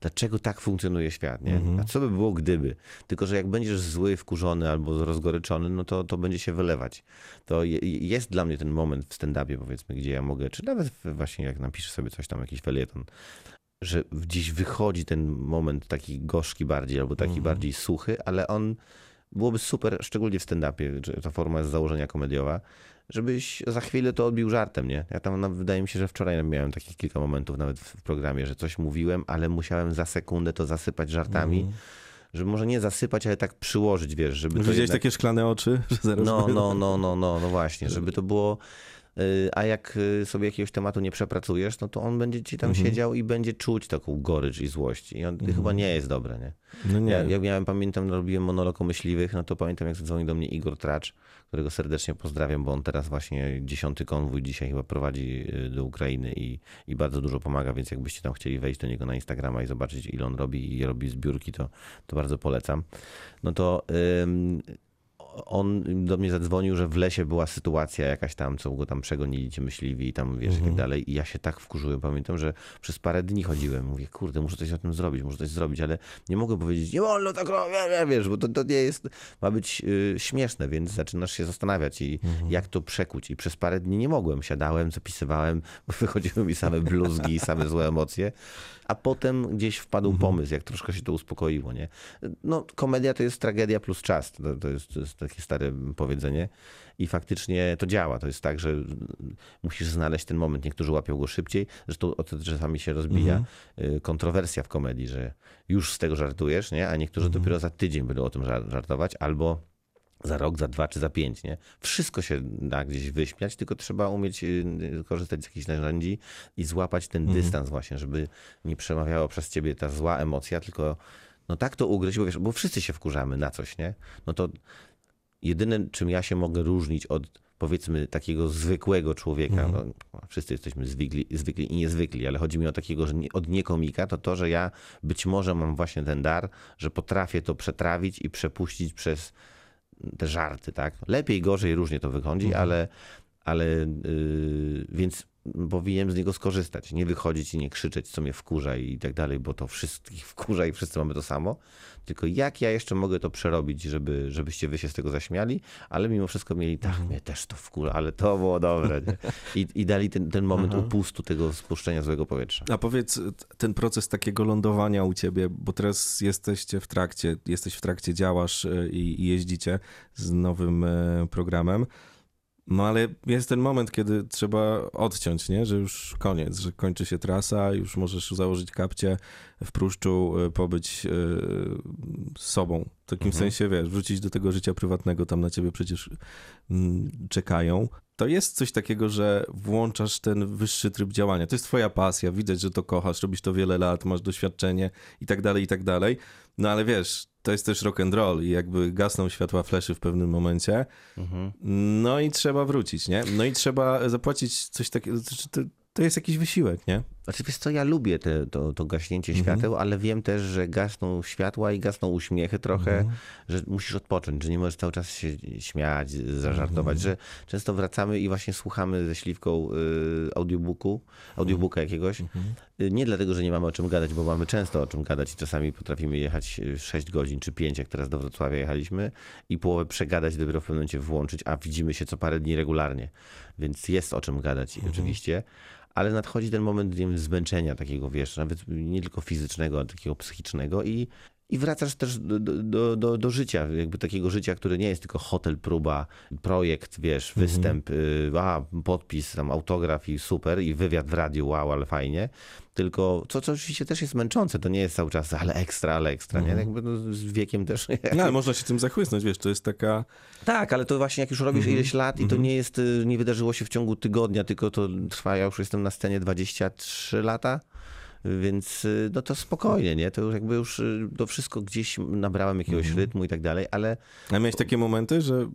Dlaczego tak funkcjonuje świat, nie? Mhm. A co by było gdyby? Tylko, że jak będziesz zły, wkurzony albo rozgoryczony, no to, to będzie się wylewać. To je, jest dla mnie ten moment w stand-upie, powiedzmy, gdzie ja mogę, czy nawet właśnie jak napiszę sobie coś tam, jakiś felieton, że gdzieś wychodzi ten moment taki gorzki bardziej, albo taki Mhm. bardziej suchy, ale on byłoby super, szczególnie w stand-upie, że ta forma jest z założenia komediowa, żebyś za chwilę to odbił żartem, nie? Ja tam, no, wydaje mi się, że wczoraj miałem takich kilka momentów nawet w programie, że coś mówiłem, ale musiałem za sekundę to zasypać żartami, Mhm. żeby może nie zasypać, ale tak przyłożyć, wiesz, żeby to Widziałeś jednak... takie szklane oczy, że zaraz... No, no, no, no, no, no właśnie, żeby to było. A jak y, sobie jakiegoś tematu nie przepracujesz, no to on będzie ci tam Mhm. siedział i będzie czuć taką gorycz i złość. I on chyba nie jest dobre, nie? No nie. Ja, ja miałem, pamiętam, robiłem monolog o myśliwych, no to pamiętam, jak zadzwonił do mnie Igor Tracz, którego serdecznie pozdrawiam, bo on teraz właśnie dziesiąty konwój dzisiaj chyba prowadzi y, do Ukrainy i, i bardzo dużo pomaga, więc jakbyście tam chcieli wejść do niego na Instagrama i zobaczyć, ile on robi i robi zbiórki, to, to bardzo polecam. No to ym, on do mnie zadzwonił, że w lesie była sytuacja jakaś tam, co go tam przegonili ci myśliwi i tam wiesz i tak dalej. I ja się tak wkurzyłem, pamiętam, że przez parę dni chodziłem. Mówię, kurde, muszę coś o tym zrobić, muszę coś zrobić, ale nie mogę powiedzieć, nie wolno tak robić, wiesz, bo to, to nie jest, ma być y, śmieszne, więc zaczynasz się zastanawiać i jak to przekuć. I przez parę dni nie mogłem, siadałem, zapisywałem, wychodziły mi same bluzgi i same złe emocje, a potem gdzieś wpadł pomysł, jak troszkę się to uspokoiło, nie? No, komedia to jest tragedia plus czas, to, to, jest, to jest takie stare powiedzenie i faktycznie to działa. To jest tak, że musisz znaleźć ten moment. Niektórzy łapią go szybciej, zresztą o to czasami się rozbija y, kontrowersja w komedii, że już z tego żartujesz, nie? A niektórzy dopiero za tydzień będą o tym żar- żartować, albo za rok, za dwa czy za pięć, nie? Wszystko się da gdzieś wyśmiać, tylko trzeba umieć y, y, korzystać z jakichś narzędzi i złapać ten dystans właśnie, żeby nie przemawiała przez ciebie ta zła emocja, tylko no tak to ugryźć, bo wiesz, bo wszyscy się wkurzamy na coś, nie? No to jedyne, czym ja się mogę różnić od powiedzmy takiego zwykłego człowieka, no, wszyscy jesteśmy zwykli, zwykli i niezwykli, ale chodzi mi o takiego, że nie, od niekomika, to to, że ja być może mam właśnie ten dar, że potrafię to przetrawić i przepuścić przez te żarty, tak? Lepiej, gorzej, różnie to wychodzi, ale, ale yy, więc powinienem z niego skorzystać. Nie wychodzić i nie krzyczeć, co mnie wkurza i tak dalej, bo to wszystkich wkurza i wszyscy mamy to samo. Tylko jak ja jeszcze mogę to przerobić, żeby, żebyście wy się z tego zaśmiali, ale mimo wszystko mieli, tak, mnie też to wkurza, ale to było dobre. Nie? I, I dali ten, ten moment upustu tego spuszczenia złego powietrza. A powiedz, ten proces takiego lądowania u ciebie, bo teraz jesteście w trakcie, jesteś w trakcie, działasz e, i, i jeździcie z nowym e, programem. No ale jest ten moment, kiedy trzeba odciąć, nie? Że już koniec, że kończy się trasa, już możesz założyć kapcie w pruszczu, e, pobyć e, sobą. W takim Mhm. sensie, wiesz, wrócić do tego życia prywatnego, tam na ciebie przecież mm, czekają. To jest coś takiego, że włączasz ten wyższy tryb działania. To jest twoja pasja, widać, że to kochasz, robisz to wiele lat, masz doświadczenie i tak dalej, i tak dalej. No ale wiesz, to jest też rock and roll i jakby gasną światła fleszy w pewnym momencie. Mhm. No i trzeba wrócić, nie? No i trzeba zapłacić coś takiego, to, to jest jakiś wysiłek, nie? Znaczy wiesz co, ja lubię te, to, to gaśnięcie świateł, ale wiem też, że gasną światła i gasną uśmiechy trochę, że musisz odpocząć, że nie możesz cały czas się śmiać, zażartować, że często wracamy i właśnie słuchamy ze śliwką y, audiobooku, audiobooka jakiegoś. Y, Nie dlatego, że nie mamy o czym gadać, bo mamy często o czym gadać i czasami potrafimy jechać y, 6 godzin czy 5, jak teraz do Wrocławia jechaliśmy i połowę przegadać dopiero w pewnym momencie włączyć, a widzimy się co parę dni regularnie, więc jest o czym gadać oczywiście. Ale nadchodzi ten moment wiem, zmęczenia takiego, wiesz, nawet nie tylko fizycznego, ale takiego psychicznego i, i wracasz też do, do- do, do, życia, jakby takiego życia, które nie jest tylko hotel, próba, projekt, wiesz, występ, y, a, podpis, tam autograf i super i wywiad w radiu, wow, ale fajnie. Tylko, co, co oczywiście też jest męczące, to nie jest cały czas, ale ekstra, ale ekstra, nie? Jakby no, z wiekiem też. No, ale można się tym zachłysnąć, wiesz, to jest taka... Tak, ale to właśnie jak już robisz ileś lat i to nie jest, y, nie wydarzyło się w ciągu tygodnia, tylko to trwa, ja już jestem na scenie 23 lata, więc y, no to spokojnie, nie? To już jakby już y, to wszystko gdzieś nabrałem jakiegoś rytmu i tak dalej, ale A miałeś takie momenty, że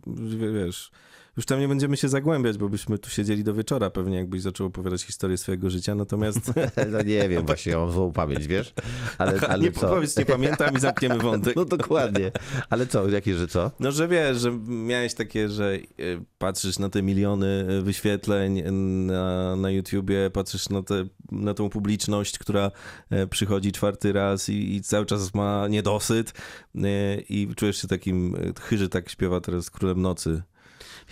wiesz, już tam nie będziemy się zagłębiać, bo byśmy tu siedzieli do wieczora pewnie, jakbyś zaczął opowiadać historię swojego życia, natomiast no nie wiem, właśnie ja mam złą pamięć, wiesz? Ale, ale nie co? powiedz, nie pamiętam i zamkniemy wątek. No dokładnie. Ale co, jakie, że co? No, że wiesz, że miałeś takie, że e, patrzysz na te miliony e, wyświetleń na, na YouTubie, patrzysz na, te, na tą publiczność, która przychodzi czwarty raz i, i cały czas ma niedosyt i czujesz się takim, chyży tak śpiewa teraz Królem Nocy.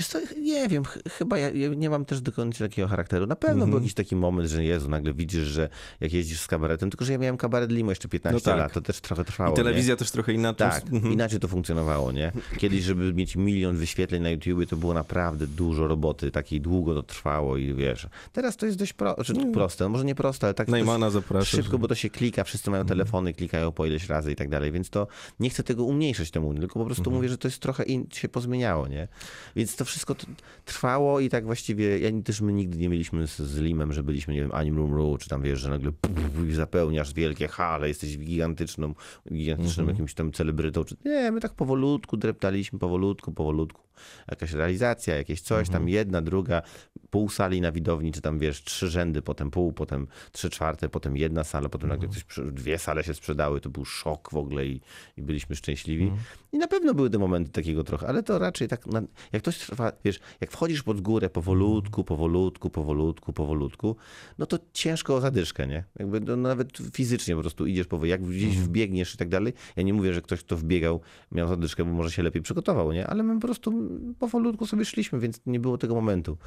Wiesz co, nie wiem, ch- chyba ja, ja nie mam też do końca takiego charakteru. Na pewno Mhm. był jakiś taki moment, że Jezu, nagle widzisz, że jak jeździsz z kabaretem, tylko że ja miałem kabaret Limo jeszcze 15 No tak. lat, to też trochę trwało. I telewizja nie? też trochę inaczej. Tak, Mhm. inaczej to funkcjonowało, nie? Kiedyś, żeby mieć milion wyświetleń na YouTubie, to było naprawdę dużo roboty, takiej długo to trwało i wiesz. Teraz to jest dość pro, czy proste, no może nie proste, ale tak Najmana zaprasza. szybko, bo to się klika, wszyscy mają telefony, klikają po ileś razy i tak dalej, więc to nie chcę tego umniejszać temu, tylko po prostu mówię, że to jest trochę in, się pozmieniało, nie? Więc to wszystko t- trwało i tak właściwie, ja też my nigdy nie mieliśmy z, z Limem, że byliśmy, nie wiem, Anim Room Ru, czy tam wiesz, że nagle puf, zapełniasz wielkie hale, jesteś gigantyczną, gigantycznym jakimś tam celebrytą, czy nie, my tak powolutku dreptaliśmy, powolutku, powolutku. Jakaś realizacja, jakieś coś, tam jedna, druga, pół sali na widowni, czy tam wiesz, trzy rzędy, potem pół, potem trzy czwarte, potem jedna sala, potem nagle coś, przy- dwie sale się sprzedały, to był szok w ogóle i, i byliśmy szczęśliwi. I na pewno były te momenty takiego trochę, ale to raczej tak, na, jak ktoś trwa, wiesz, jak wchodzisz pod górę powolutku, powolutku, powolutku, powolutku, no to ciężko o zadyszkę, nie? Jakby no, nawet fizycznie po prostu idziesz powoli, jak gdzieś wbiegniesz i tak dalej. Ja nie mówię, że ktoś, kto wbiegał, miał zadyszkę, bo może się lepiej przygotował, nie? Ale my po prostu powolutku sobie szliśmy, więc nie było tego momentu.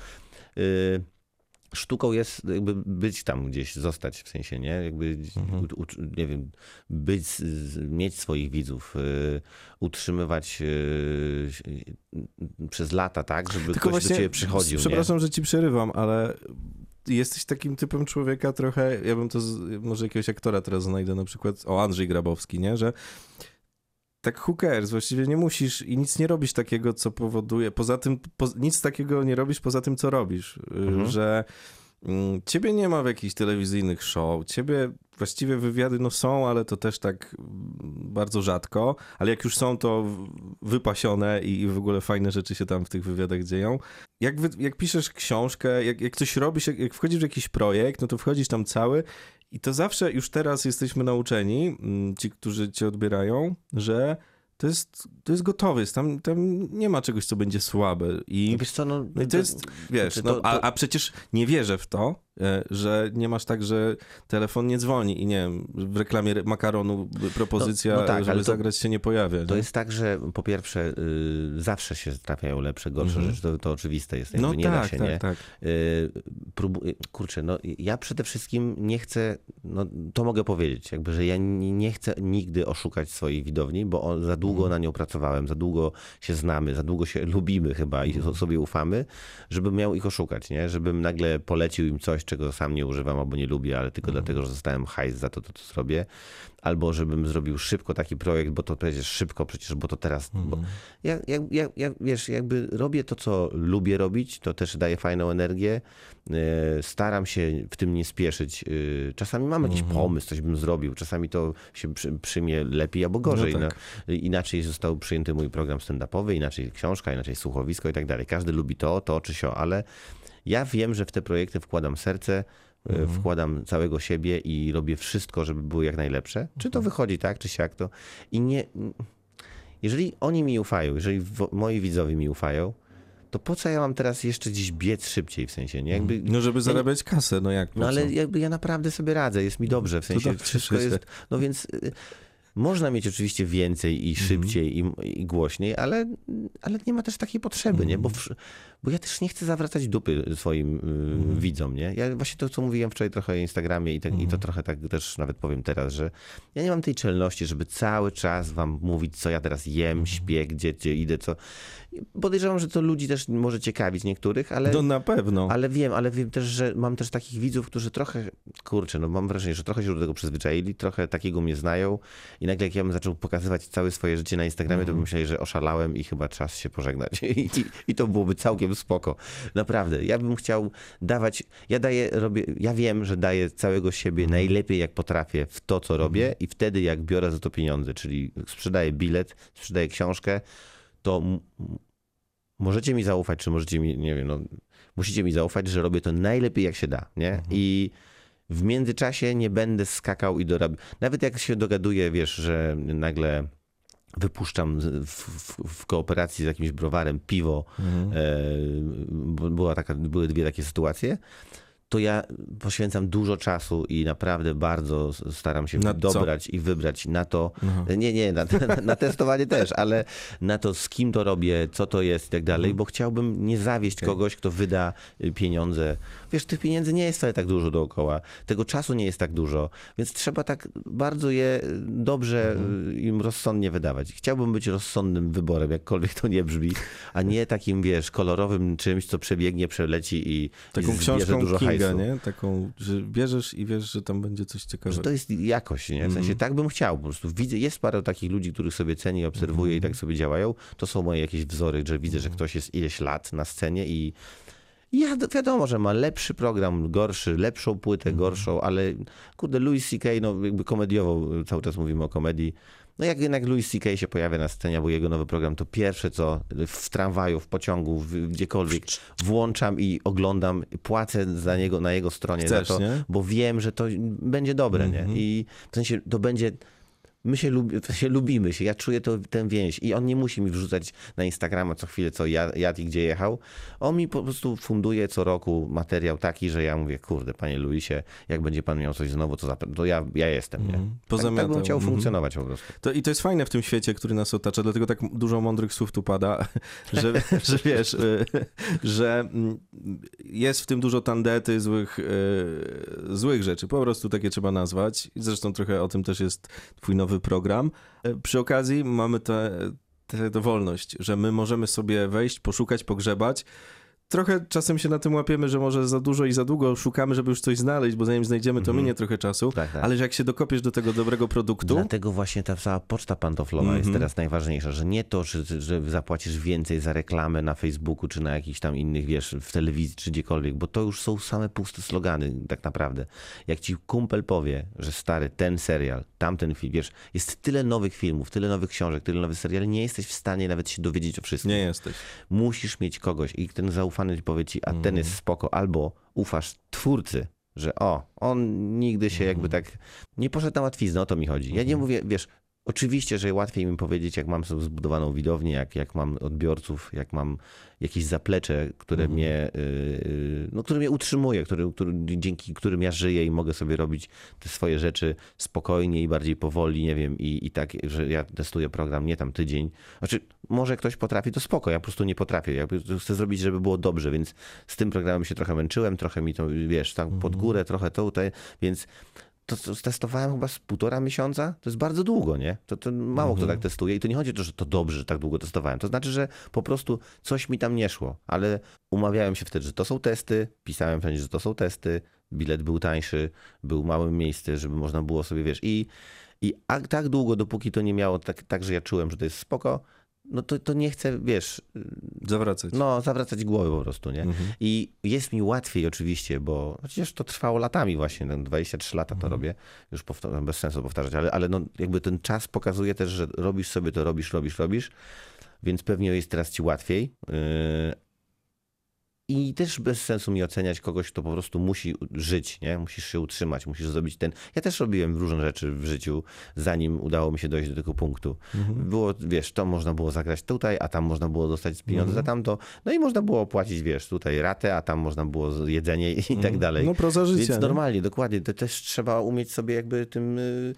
Yy, sztuką jest jakby być tam gdzieś, zostać w sensie, nie? Jakby, u, u, nie wiem, być, mieć swoich widzów, y, utrzymywać y, y, przez lata, tak? Żeby ktoś do ciebie przychodził, nie? Przepraszam, że ci przerywam, ale jesteś takim typem człowieka trochę, ja bym to, z, może jakiegoś aktora teraz znajdę, na przykład, o Andrzej Grabowski, nie, że tak who cares, właściwie nie musisz i nic nie robisz takiego, co powoduje, poza tym, po, nic takiego nie robisz poza tym, co robisz, y, Mhm. że mm, ciebie nie ma w jakichś telewizyjnych show, ciebie właściwie wywiady no są, ale to też tak mm, bardzo rzadko, ale jak już są, to wypasione i, i w ogóle fajne rzeczy się tam w tych wywiadach dzieją. Jak, wy, jak piszesz książkę, jak, jak coś robisz, jak, jak wchodzisz w jakiś projekt, no to wchodzisz tam cały i to zawsze, już teraz jesteśmy nauczeni, mm, ci, którzy cię odbierają, że to jest, to jest gotowy, jest tam, tam nie ma czegoś, co będzie słabe i... Wiesz co, no, No i to jest, wiesz, znaczy no, to- a, to- a przecież nie wierzę w to, że nie masz tak, że telefon nie dzwoni i nie wiem, w reklamie makaronu propozycja, No- no tak, żeby to- zagrać się nie pojawia. To nie? jest tak, że po pierwsze y, zawsze się trafiają lepsze, gorsze rzeczy, to, to oczywiste jest, no nie tak, da się, tak, nie? tak. Y, y, kurczę, no ja przede wszystkim nie chcę, no to mogę powiedzieć, jakby, że ja nie nie chcę nigdy oszukać swojej widowni, bo on, za długo na nią pracowałem, za długo się znamy, za długo się lubimy chyba i so- sobie ufamy, żebym miał ich oszukać, nie? Żebym nagle polecił im coś, czego sam nie używam albo nie lubię, ale tylko dlatego, że dostałem hajs za to, to, to zrobię. Albo żebym zrobił szybko taki projekt, bo to przecież szybko, przecież, bo to teraz. Bo ja, ja, ja, ja, wiesz, jakby robię to, co lubię robić, to też daje fajną energię. E, Staram się w tym nie spieszyć. E, Czasami mam jakiś pomysł, coś bym zrobił. Czasami to się przy, przyjmie lepiej albo gorzej. No tak. No, inaczej został przyjęty mój program stand-upowy, inaczej książka, inaczej słuchowisko i tak dalej. Każdy lubi to, to czy sio, ale ja wiem, że w te projekty wkładam serce, e, Mhm. wkładam całego siebie i robię wszystko, żeby było jak najlepsze. Czy to wychodzi tak, czy siak to. I nie. Jeżeli oni mi ufają, jeżeli moi widzowie mi ufają, to po co ja mam teraz jeszcze gdzieś biec szybciej w sensie, nie? Jakby, No żeby zarabiać kasę, no jak? no ale jakby ja naprawdę sobie radzę, jest mi dobrze, w sensie dobrze wszystko jest, no więc y, można mieć oczywiście więcej i szybciej i, i głośniej, ale, ale nie ma też takiej potrzeby, nie? Bo, wsz- bo ja też nie chcę zawracać dupy swoim y, widzom, nie? Ja właśnie to, co mówiłem wczoraj trochę o Instagramie i, tak, i to trochę tak też nawet powiem teraz, że ja nie mam tej czelności, żeby cały czas wam mówić, co ja teraz jem, śpię, gdzie, gdzie idę, co... Podejrzewam, że to ludzi też może ciekawić niektórych, ale... No na pewno. Ale wiem, ale wiem też, że mam też takich widzów, którzy trochę, kurczę, no mam wrażenie, że trochę się do tego przyzwyczaili, trochę takiego mnie znają i nagle jak ja bym zaczął pokazywać całe swoje życie na Instagramie, to bym myśleli, że oszalałem i chyba czas się pożegnać. I, i, I to byłoby całkiem spoko. Naprawdę. Ja bym chciał dawać, ja daję, robię, ja wiem, że daję całego siebie najlepiej jak potrafię w to, co robię i wtedy jak biorę za to pieniądze, czyli sprzedaję bilet, sprzedaję książkę, to możecie mi zaufać, czy możecie mi, nie wiem, no, musicie mi zaufać, że robię to najlepiej jak się da, nie? I w międzyczasie nie będę skakał i dorabiał. Nawet jak się dogaduję, wiesz, że nagle wypuszczam w, w, w kooperacji z jakimś browarem piwo, e, bo była taka, były dwie takie sytuacje, to ja poświęcam dużo czasu i naprawdę bardzo staram się Na co? dobrać i wybrać na to, nie, nie, na, na, na testowanie też, ale na to, z kim to robię, co to jest i tak dalej, bo chciałbym nie zawieść kogoś, kto wyda y, pieniądze. Wiesz, tych pieniędzy nie jest wcale tak dużo dookoła, tego czasu nie jest tak dużo, więc trzeba tak bardzo je dobrze y, im rozsądnie wydawać. Chciałbym być rozsądnym wyborem, jakkolwiek to nie brzmi, a nie takim, wiesz, kolorowym czymś, co przebiegnie, przeleci i, Taką i książką dużo Kinga, hajsu. nie? Taką, że bierzesz i wiesz, że tam będzie coś Że ciekawego. to jest jakość, nie? W sensie tak bym chciał. Po prostu widzę, jest parę takich ludzi, których sobie cenię, obserwuję i tak sobie działają. To są moje jakieś wzory, że widzę, że ktoś jest ileś lat na scenie i ja, wiadomo, że ma lepszy program, gorszy, lepszą płytę, gorszą, ale kurde, Louis C.K., no jakby komediowo, cały czas mówimy o komedii. No jak jednak Louis C.K. się pojawia na scenie, albo jego nowy program, to pierwsze co w tramwaju, w pociągu, w, gdziekolwiek włączam i oglądam, płacę za niego na jego stronie Chcesz, to, bo wiem, że to będzie dobre, nie? I w sensie to będzie. My się, lubi, sensie lubimy się, ja czuję to, tę więź i on nie musi mi wrzucać na Instagrama co chwilę, co ja- jadł i gdzie jechał. On mi po prostu funduje co roku materiał taki, że ja mówię, kurde, panie Luisie, jak będzie pan miał coś znowu, to, to ja, ja jestem, nie? Tak, tak Pozamiatał. bym chciał Mhm. funkcjonować po prostu. To, I to jest fajne w tym świecie, który nas otacza, dlatego tak dużo mądrych słów tu pada, że, że wiesz, y, że mm, jest w tym dużo tandety, złych, y, złych rzeczy, po prostu takie trzeba nazwać. Zresztą trochę o tym też jest twój nowy program. Y, Przy okazji mamy tę tę tę wolność, że my możemy sobie wejść, poszukać, pogrzebać. Trochę czasem się na tym łapiemy, że może za dużo i za długo szukamy, żeby już coś znaleźć, bo zanim znajdziemy, to minie trochę czasu. Tak, tak. Ale że jak się dokopiesz do tego dobrego produktu, Dlatego właśnie ta cała poczta pantoflowa jest Mhm. teraz najważniejsza, że nie to, że, że zapłacisz więcej za reklamę na Facebooku, czy na jakichś tam innych, wiesz, w telewizji, czy gdziekolwiek, bo to już są same puste slogany, tak naprawdę. Jak ci kumpel powie, że stary, ten serial, tamten film, wiesz, jest tyle nowych filmów, tyle nowych książek, tyle nowych seriali, nie jesteś w stanie nawet się dowiedzieć o wszystkim. nie jesteś. Musisz mieć kogoś i ten zaufany ci powie ci, a ten Mhm. jest spoko, albo ufasz twórcy, że o, on nigdy się jakby Mhm. tak nie poszedł na łatwiznę, o to mi chodzi. Ja nie mówię, wiesz, oczywiście, że łatwiej mi powiedzieć, jak mam sobie zbudowaną widownię, jak, jak mam odbiorców, jak mam jakieś zaplecze, które Mhm. mnie, yy, no, które mnie utrzymuje, który, który, dzięki którym ja żyję i mogę sobie robić te swoje rzeczy spokojnie i bardziej powoli, nie wiem, i, i tak, że ja testuję program nie tam tydzień. Znaczy, może ktoś potrafi, to spoko, ja po prostu nie potrafię. Ja chcę zrobić, żeby było dobrze, więc z tym programem się trochę męczyłem, trochę mi to, wiesz, tam pod górę, trochę to tutaj, więc to, to testowałem chyba z półtora miesiąca. To jest bardzo długo, nie? To, to mało kto tak testuje i to nie chodzi o to, że to dobrze, że tak długo testowałem. To znaczy, że po prostu coś mi tam nie szło, ale umawiałem się wtedy, że to są testy, pisałem wszędzie, że to są testy, bilet był tańszy, był małym miejsce, żeby można było sobie, wiesz, i, i tak długo, dopóki to nie miało tak, tak, że ja czułem, że to jest spoko, no to, to nie chcę, wiesz, Zawracać. no, zawracać głowy po prostu, nie? Mhm. I jest mi łatwiej oczywiście, bo przecież to trwało latami właśnie, no, 23 lata Mhm. to robię, już powtarzam, bez sensu powtarzać, ale, ale no, jakby ten czas pokazuje też, że robisz sobie to, robisz, robisz, robisz, więc pewnie jest teraz ci łatwiej. Yy, I też bez sensu mi oceniać kogoś, kto po prostu musi żyć, nie? Musisz się utrzymać, musisz zrobić ten... Ja też robiłem różne rzeczy w życiu, zanim udało mi się dojść do tego punktu. Mhm. Było, wiesz, to można było zagrać tutaj, a tam można było dostać pieniądze Mhm. za tamto. No i można było płacić, wiesz, tutaj ratę, a tam można było jedzenie i tak dalej. No proza życia. Więc nie? normalnie, dokładnie. To też trzeba umieć sobie jakby tym... y,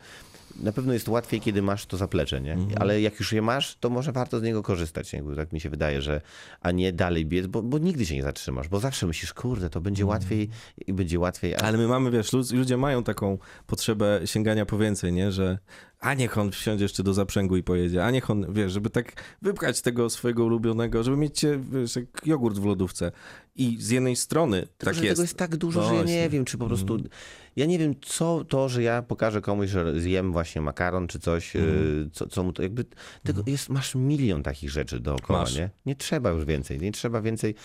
Na pewno jest łatwiej, kiedy masz to zaplecze, nie? Mhm. Ale jak już je masz, to może warto z niego korzystać. Jakby tak mi się wydaje, że a nie dalej biec, bo, bo nigdy się nie zatrzymasz, bo zawsze myślisz, kurde, to będzie łatwiej i będzie łatwiej. A... Ale my mamy, wiesz, lud- ludzie mają taką potrzebę sięgania po więcej, nie? Że a niech on wsiądzie jeszcze do zaprzęgu i pojedzie, a niech on, wiesz, żeby tak wypchać tego swojego ulubionego, żeby mieć, cię, wiesz, jak jogurt w lodówce. I z jednej strony Tylko, tak jest. tego jest tak dużo, No że ja nie. Mhm. wiem, czy po prostu. Ja nie wiem, co to, że ja pokażę komuś, że zjem właśnie makaron czy coś, Mhm. y, co, co mu to jakby. Tego jest, masz milion takich rzeczy dookoła, Masz. nie? Nie trzeba już więcej. Nie trzeba więcej.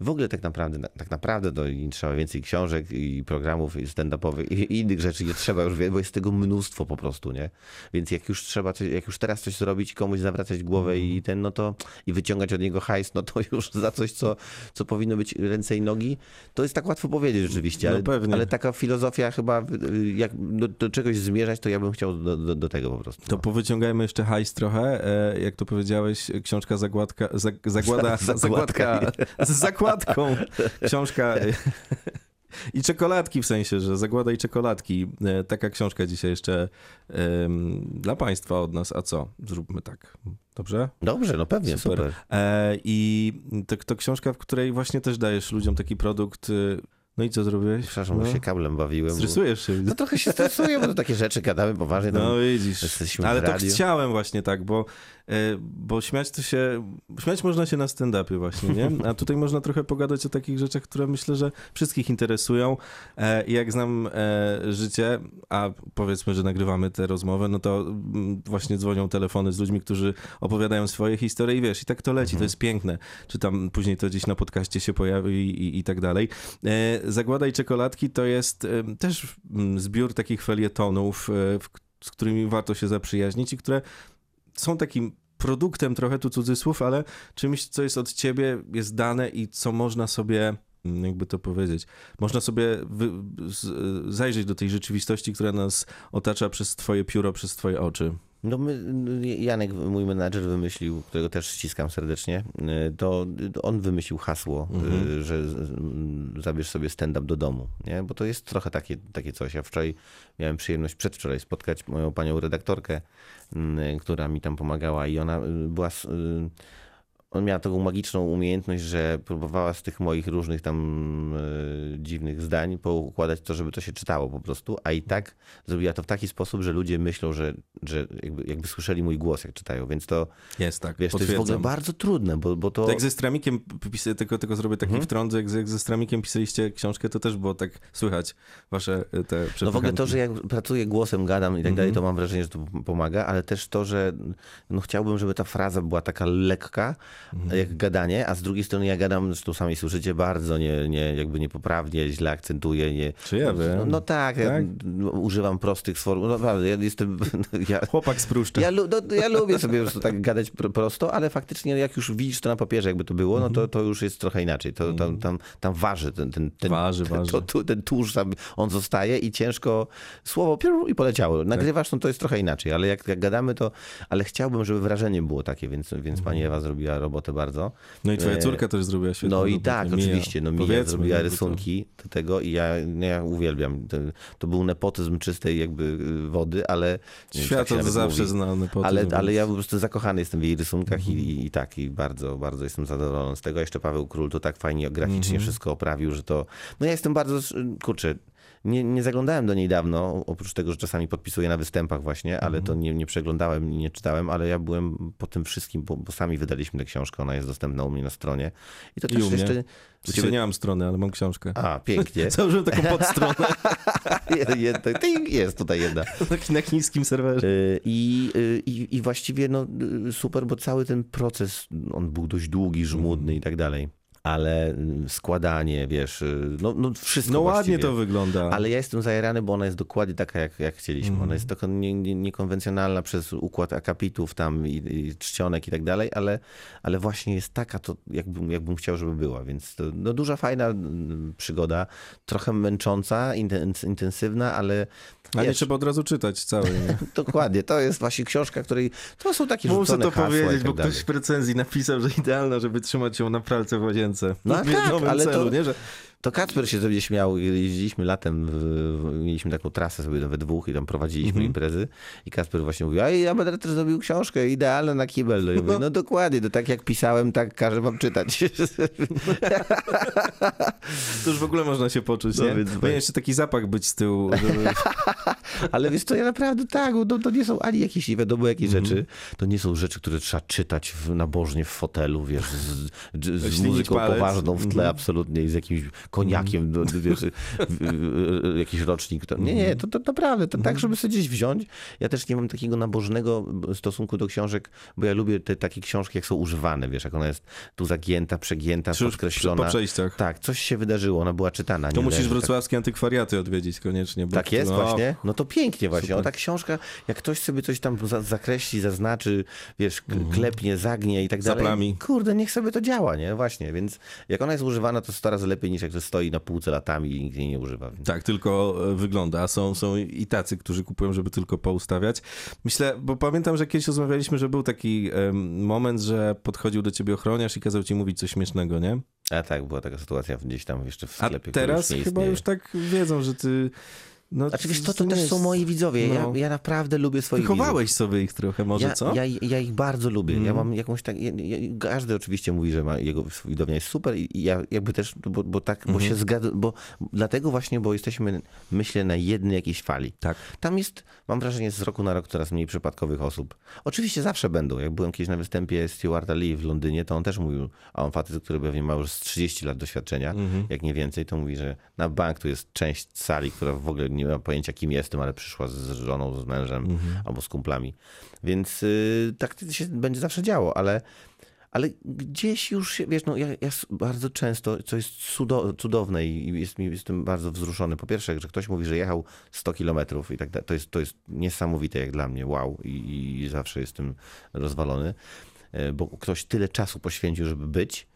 W ogóle tak naprawdę, tak naprawdę to nie trzeba więcej książek i programów i stand-upowych i, i innych rzeczy nie trzeba już więcej, bo jest tego mnóstwo po prostu, nie? Więc jak już trzeba, coś, jak już teraz coś zrobić, komuś zawracać głowę Mhm. i ten, no to i wyciągać od niego hajs, no to już za coś, co, co powinno być ręce i nogi, to jest tak łatwo powiedzieć rzeczywiście, No ale, pewnie. ale taka filozofia chyba, y, jak do, do czegoś zmierzać, to ja bym chciał do, do, do tego po prostu. To powyciągajmy jeszcze hajs trochę. E, jak to powiedziałeś, książka Zagładka, za, Zagłada, Za- Zagładka Zagładka. z zakładką. Książka i czekoladki w sensie, że Zagłada i czekoladki. E, taka książka dzisiaj jeszcze dla państwa od nas. A co? Zróbmy tak. Dobrze? Dobrze, no pewnie, Super. super. E, I to, to książka, w której właśnie też dajesz ludziom taki produkt. No i co zrobiłeś? Przepraszam, no. bo się kablem bawiłem. bo- Stresujesz się. No trochę się stresuję, bo to takie rzeczy gadamy poważnie. No widzisz. jesteśmy Ale to chciałem właśnie tak, bo, e, bo śmiać to się. Śmiać można się na stand-upie właśnie, nie? A tutaj można trochę pogadać o takich rzeczach, które myślę, że wszystkich interesują. E, jak znam e, życie, a powiedzmy, że nagrywamy tę rozmowę, no to mm, właśnie dzwonią telefony z ludźmi, którzy opowiadają swoje historie i wiesz, i tak to leci, to jest piękne. Czy tam później to gdzieś na podcaście się pojawi i, i, i tak dalej. E, Zagłada i czekoladki to jest e, też mm, zbiór takich felietonów, e, z którymi warto się zaprzyjaźnić i które są takim produktem, trochę tu cudzysłów, ale czymś, co jest od ciebie, jest dane i co można sobie, mm, jakby to powiedzieć, można sobie wy, z, zajrzeć do tej rzeczywistości, która nas otacza przez twoje pióro, przez twoje oczy. No my, Janek, mój menadżer wymyślił, którego też ściskam serdecznie, y, to on wymyślił hasło, y, Mhm. że zabierz sobie stand-up do domu, nie? Bo to jest trochę takie, takie coś. Ja wczoraj miałem przyjemność przedwczoraj spotkać moją panią redaktorkę, y, która mi tam pomagała i ona była... On miała taką magiczną umiejętność, że próbowała z tych moich różnych tam y, dziwnych zdań poukładać to, żeby to się czytało po prostu, a i tak zrobiła to w taki sposób, że ludzie myślą, że, że jakby, jakby słyszeli mój głos, jak czytają, więc to, Jest tak, wiesz, to jest w ogóle bardzo trudne, bo, bo to... Jak ze Stramikiem, pis- tylko, tylko zrobię taki Mhm. wtrąd, jak, ze- jak ze Stramikiem pisaliście książkę, to też było tak słychać wasze y, te No w ogóle to, że jak pracuję głosem, gadam i tak dalej, to mam wrażenie, że to pomaga, ale też to, że no chciałbym, żeby ta fraza była taka lekka, jak gadanie, a z drugiej strony ja gadam, zresztą sami słyszycie, bardzo nie, nie, jakby niepoprawnie, źle akcentuję. Nie, Czy ja wiem? No, no tak, ja Tak? no, używam prostych sform. No naprawdę, ja jestem... Ja, Chłopak z Pruszcza. Ja, no, ja lubię sobie po prostu tak gadać pro- prosto, ale faktycznie jak już widzisz to na papierze, jakby to było, no to, to już jest trochę inaczej. To, tam, tam, tam waży ten, ten, ten, Waży, ten, waży. To, tu, ten tłuszcz tam, on zostaje i ciężko słowo piu, i poleciało. Nagrywasz, no to jest trochę inaczej, ale jak, jak gadamy to, ale chciałbym, żeby wrażenie było takie, więc, więc pani Ewa zrobiła robotę bardzo. No i twoja E, córka też zrobiła świetną No i robotę. tak, Mia. oczywiście. No Powiedzmy, zrobiła to- rysunki do tego i ja, no ja uwielbiam. To, to był nepotyzm czystej jakby y, wody, ale... Świat tak to nawet zawsze mówi. znany po Ale, ale ja po prostu zakochany jestem w jej rysunkach Mhm. i, i, i tak, i bardzo, bardzo jestem zadowolony z tego. Jeszcze Paweł Król to tak fajnie graficznie Mhm. wszystko oprawił, że to... No ja jestem bardzo, kurczę, nie, nie zaglądałem do niej dawno, oprócz tego, że czasami podpisuję na występach właśnie, ale to Mhm. nie, nie przeglądałem i nie czytałem, ale ja byłem po tym wszystkim, bo, bo sami wydaliśmy tę książkę, ona jest dostępna u mnie na stronie. I to I też u mnie. jeszcze... Sensie nie mam strony, ale mam książkę. A, pięknie. Założyłem taką podstronę jest tutaj jedna. na chińskim serwerze. Y, I, y, i, I właściwie no, y, super, bo cały ten proces, on był dość długi, żmudny i tak dalej. Ale mm, składanie, wiesz, y, no, no wszystko No ładnie właściwie. to wygląda. Ale ja jestem zajarany, bo ona jest dokładnie taka, jak, jak chcieliśmy. Mhm. Ona jest taka nie, nie, niekonwencjonalna przez układ akapitów tam i, i czcionek i tak dalej, ale, ale właśnie jest taka, to jakbym, jakbym chciał, żeby była. Więc to no, duża, fajna mm, przygoda, trochę męcząca, intens, intensywna, ale A nie trzeba od razu czytać. Nie? dokładnie, to jest właśnie książka, której to są takie Muszę to powiedzieć, tak bo dalej. ktoś w recenzji napisał, że idealna, żeby trzymać ją na pralce w łazience. No w tak, jednym to- nie? Że To Kacper się sobie śmiał, jeździliśmy latem, w, mieliśmy taką trasę sobie we dwóch i tam prowadziliśmy Mhm. imprezy i Kacper właśnie mówił, a ja będę też zrobił książkę, idealna na kibel. No, ja mówię, no dokładnie, to tak jak pisałem, tak każę wam czytać. to już w ogóle można się poczuć, No nie? więc Powinien jeszcze taki zapach być z tyłu. Ale wiesz co, ja naprawdę tak, no, to nie są ani jakieś nie wiadomo jakie Mhm. rzeczy, to nie są rzeczy, które trzeba czytać w, nabożnie w fotelu, wiesz, z, z, z muzyką palec. poważną w tle Mhm. absolutnie i z jakimś koniakiem, no, wiesz, w- w- jakiś rocznik. To, nie, Mhm. nie, to, to naprawdę, to tak, żeby sobie gdzieś wziąć. Ja też nie mam takiego nabożnego stosunku do książek, bo ja lubię te takie książki, jak są używane, wiesz, jak ona jest tu zagięta, przegięta, Czy podkreślona. po przejściach. Tak, coś się wydarzyło, ona była czytana. To musisz leży tak wrocławskie antykwariaty odwiedzić koniecznie. Bo tak jest no, właśnie. No to pięknie właśnie. Super. O, ta książka, jak ktoś sobie coś tam za, zakreśli, zaznaczy, wiesz, Mhm. klepnie, zagnie i tak dalej. Zaplami. Kurde, niech sobie to działa, nie? Właśnie, więc jak ona jest używana, to 100 razy lepiej niż jak stoi na półce latami i nikt jej nie używa. Tak, tylko e, wygląda. A Są, są i tacy, którzy kupują, żeby tylko poustawiać. Myślę, bo pamiętam, że kiedyś rozmawialiśmy, że był taki moment, że podchodził do ciebie ochroniarz i kazał ci mówić coś śmiesznego, nie? A tak, była taka sytuacja gdzieś tam jeszcze w A sklepie, który teraz już chyba już tak wiedzą, że ty... No, Znaczy wiesz, to, to też jest- są moi widzowie. no. Ja, ja naprawdę lubię swoich widzów. Wychowałeś sobie ich trochę może, ja, co? Ja, ja ich bardzo lubię. Ja Mhm. mam jakąś tak. Każdy oczywiście mówi, że ma, jego widownia jest super i ja jakby też, bo, bo tak, bo Mhm. się zgadza, bo dlatego właśnie, bo jesteśmy, myślę, na jednej jakiejś fali. Tak. Tam jest, mam wrażenie, z roku na rok coraz mniej przypadkowych osób. Oczywiście zawsze będą. Jak byłem kiedyś na występie Stewarta Lee w Londynie, to on też mówił, a on facet, który pewnie ma już z 30 lat doświadczenia, Mhm. jak nie więcej, to mówi, że na bank tu jest część sali, która w ogóle nie ma pojęcia, kim jestem, ale przyszła z żoną, z mężem Mhm. albo z kumplami. Więc y, tak się będzie zawsze działo, ale, ale gdzieś już, się, wiesz, no ja, ja bardzo często, co jest cudo, cudowne i jest, mi- jestem bardzo wzruszony. Po pierwsze, że ktoś mówi, że jechał 100 kilometrów i tak dalej. To jest, to jest niesamowite jak dla mnie, wow. I, i zawsze jestem rozwalony, e, bo ktoś tyle czasu poświęcił, żeby być.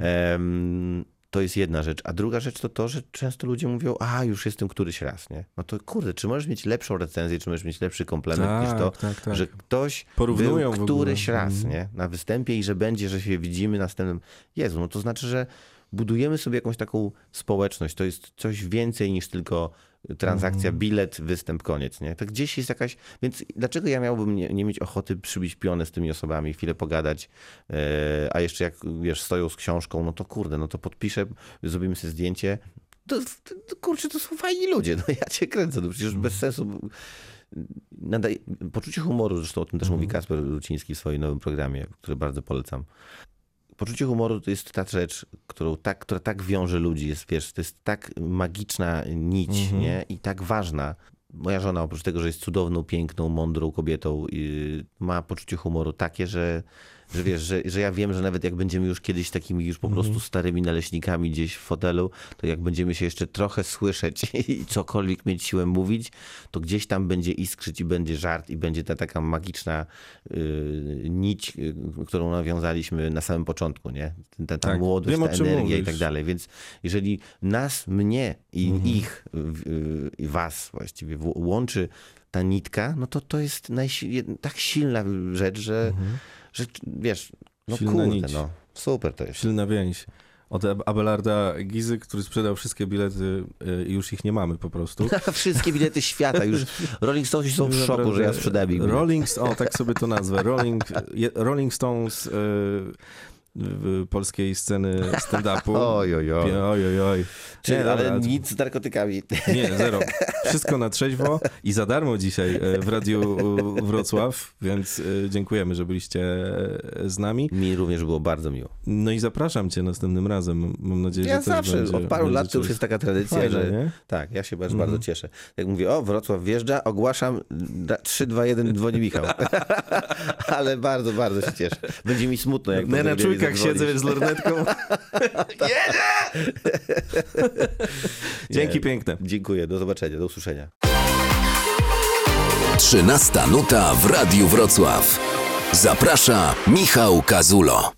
Em, to jest jedna rzecz. A druga rzecz to to, że często ludzie mówią, a już jestem któryś raz, nie? No to kurde, czy możesz mieć lepszą recenzję, czy możesz mieć lepszy komplement niż to, tak, tak. że ktoś Porównują był któryś raz Mhm. nie? na występie i że będzie, że się widzimy następnym. Jezu, no to znaczy, że budujemy sobie jakąś taką społeczność. To jest coś więcej niż tylko transakcja, Mhm. bilet, występ, koniec. Nie? To gdzieś jest jakaś... Więc dlaczego ja miałbym nie, nie mieć ochoty przybić pionę z tymi osobami, chwilę pogadać, e, a jeszcze jak, wiesz, stoją z książką, no to kurde, no to podpiszę, zrobimy sobie zdjęcie. To, to, kurczę, to są fajni ludzie. No ja cię kręcę, no przecież bez sensu nadaj, poczucie humoru, zresztą o tym też mówi Kasper Luciński w swoim nowym programie, który bardzo polecam. Poczucie humoru to jest ta rzecz, którą tak, która tak wiąże ludzi, jest, wiesz, to jest tak magiczna nić, nie? I tak ważna. Moja żona, oprócz tego, że jest cudowną, piękną, mądrą kobietą, yy, ma poczucie humoru takie, że, że wiesz, że, że ja wiem, że nawet jak będziemy już kiedyś takimi już po prostu starymi naleśnikami gdzieś w fotelu, to jak będziemy się jeszcze trochę słyszeć i cokolwiek mieć siłę mówić, to gdzieś tam będzie iskrzyć i będzie żart i będzie ta taka magiczna yy, nić, yy, którą nawiązaliśmy na samym początku, nie? Ta, ta Tak, młodość, wiem, ta energia i mówisz. tak dalej. Więc jeżeli nas, mnie i ich, w- i was właściwie łączy ta nitka, no to to jest tak silna rzecz, że, że wiesz, no Silna kurde, nić. no super to jest. Silna więź. Od Ab- Abelarda Gizy, który sprzedał wszystkie bilety y, i już ich nie mamy po prostu. Wszystkie bilety świata już. Rolling Stones są w szoku, że ja sprzedałem ich. Rolling, o tak sobie to nazwę. Rolling, Rolling Stones y, polskiej sceny stand-upu. Oj, oj, oj. Oj, oj, oj. Czyli, Nie, ale dobra, nic z narkotykami. Nie, zero. Wszystko na trzeźwo i za darmo dzisiaj e, w Radiu Wrocław, więc e, dziękujemy, że byliście e, z nami. Mi również było bardzo miło. No i zapraszam cię następnym razem. Mam nadzieję, Ja że zawsze, będzie, od paru lat to już jest taka tradycja, fajne, że... nie? Tak, ja się bardzo, Mhm. bardzo cieszę. Jak mówię, o, Wrocław wjeżdża, ogłaszam, da- 3, 2, 1, dzwoni Michał. Ale bardzo, bardzo się cieszę. Będzie mi smutno, jak Nie, na czujkę bokach siedzę wiesz, z lornetką. Jedzie! Dzięki piękne. Dziękuję, do zobaczenia, do usłyszenia. 13 nuta w Radiu Wrocław. Zaprasza Michał Kazulo.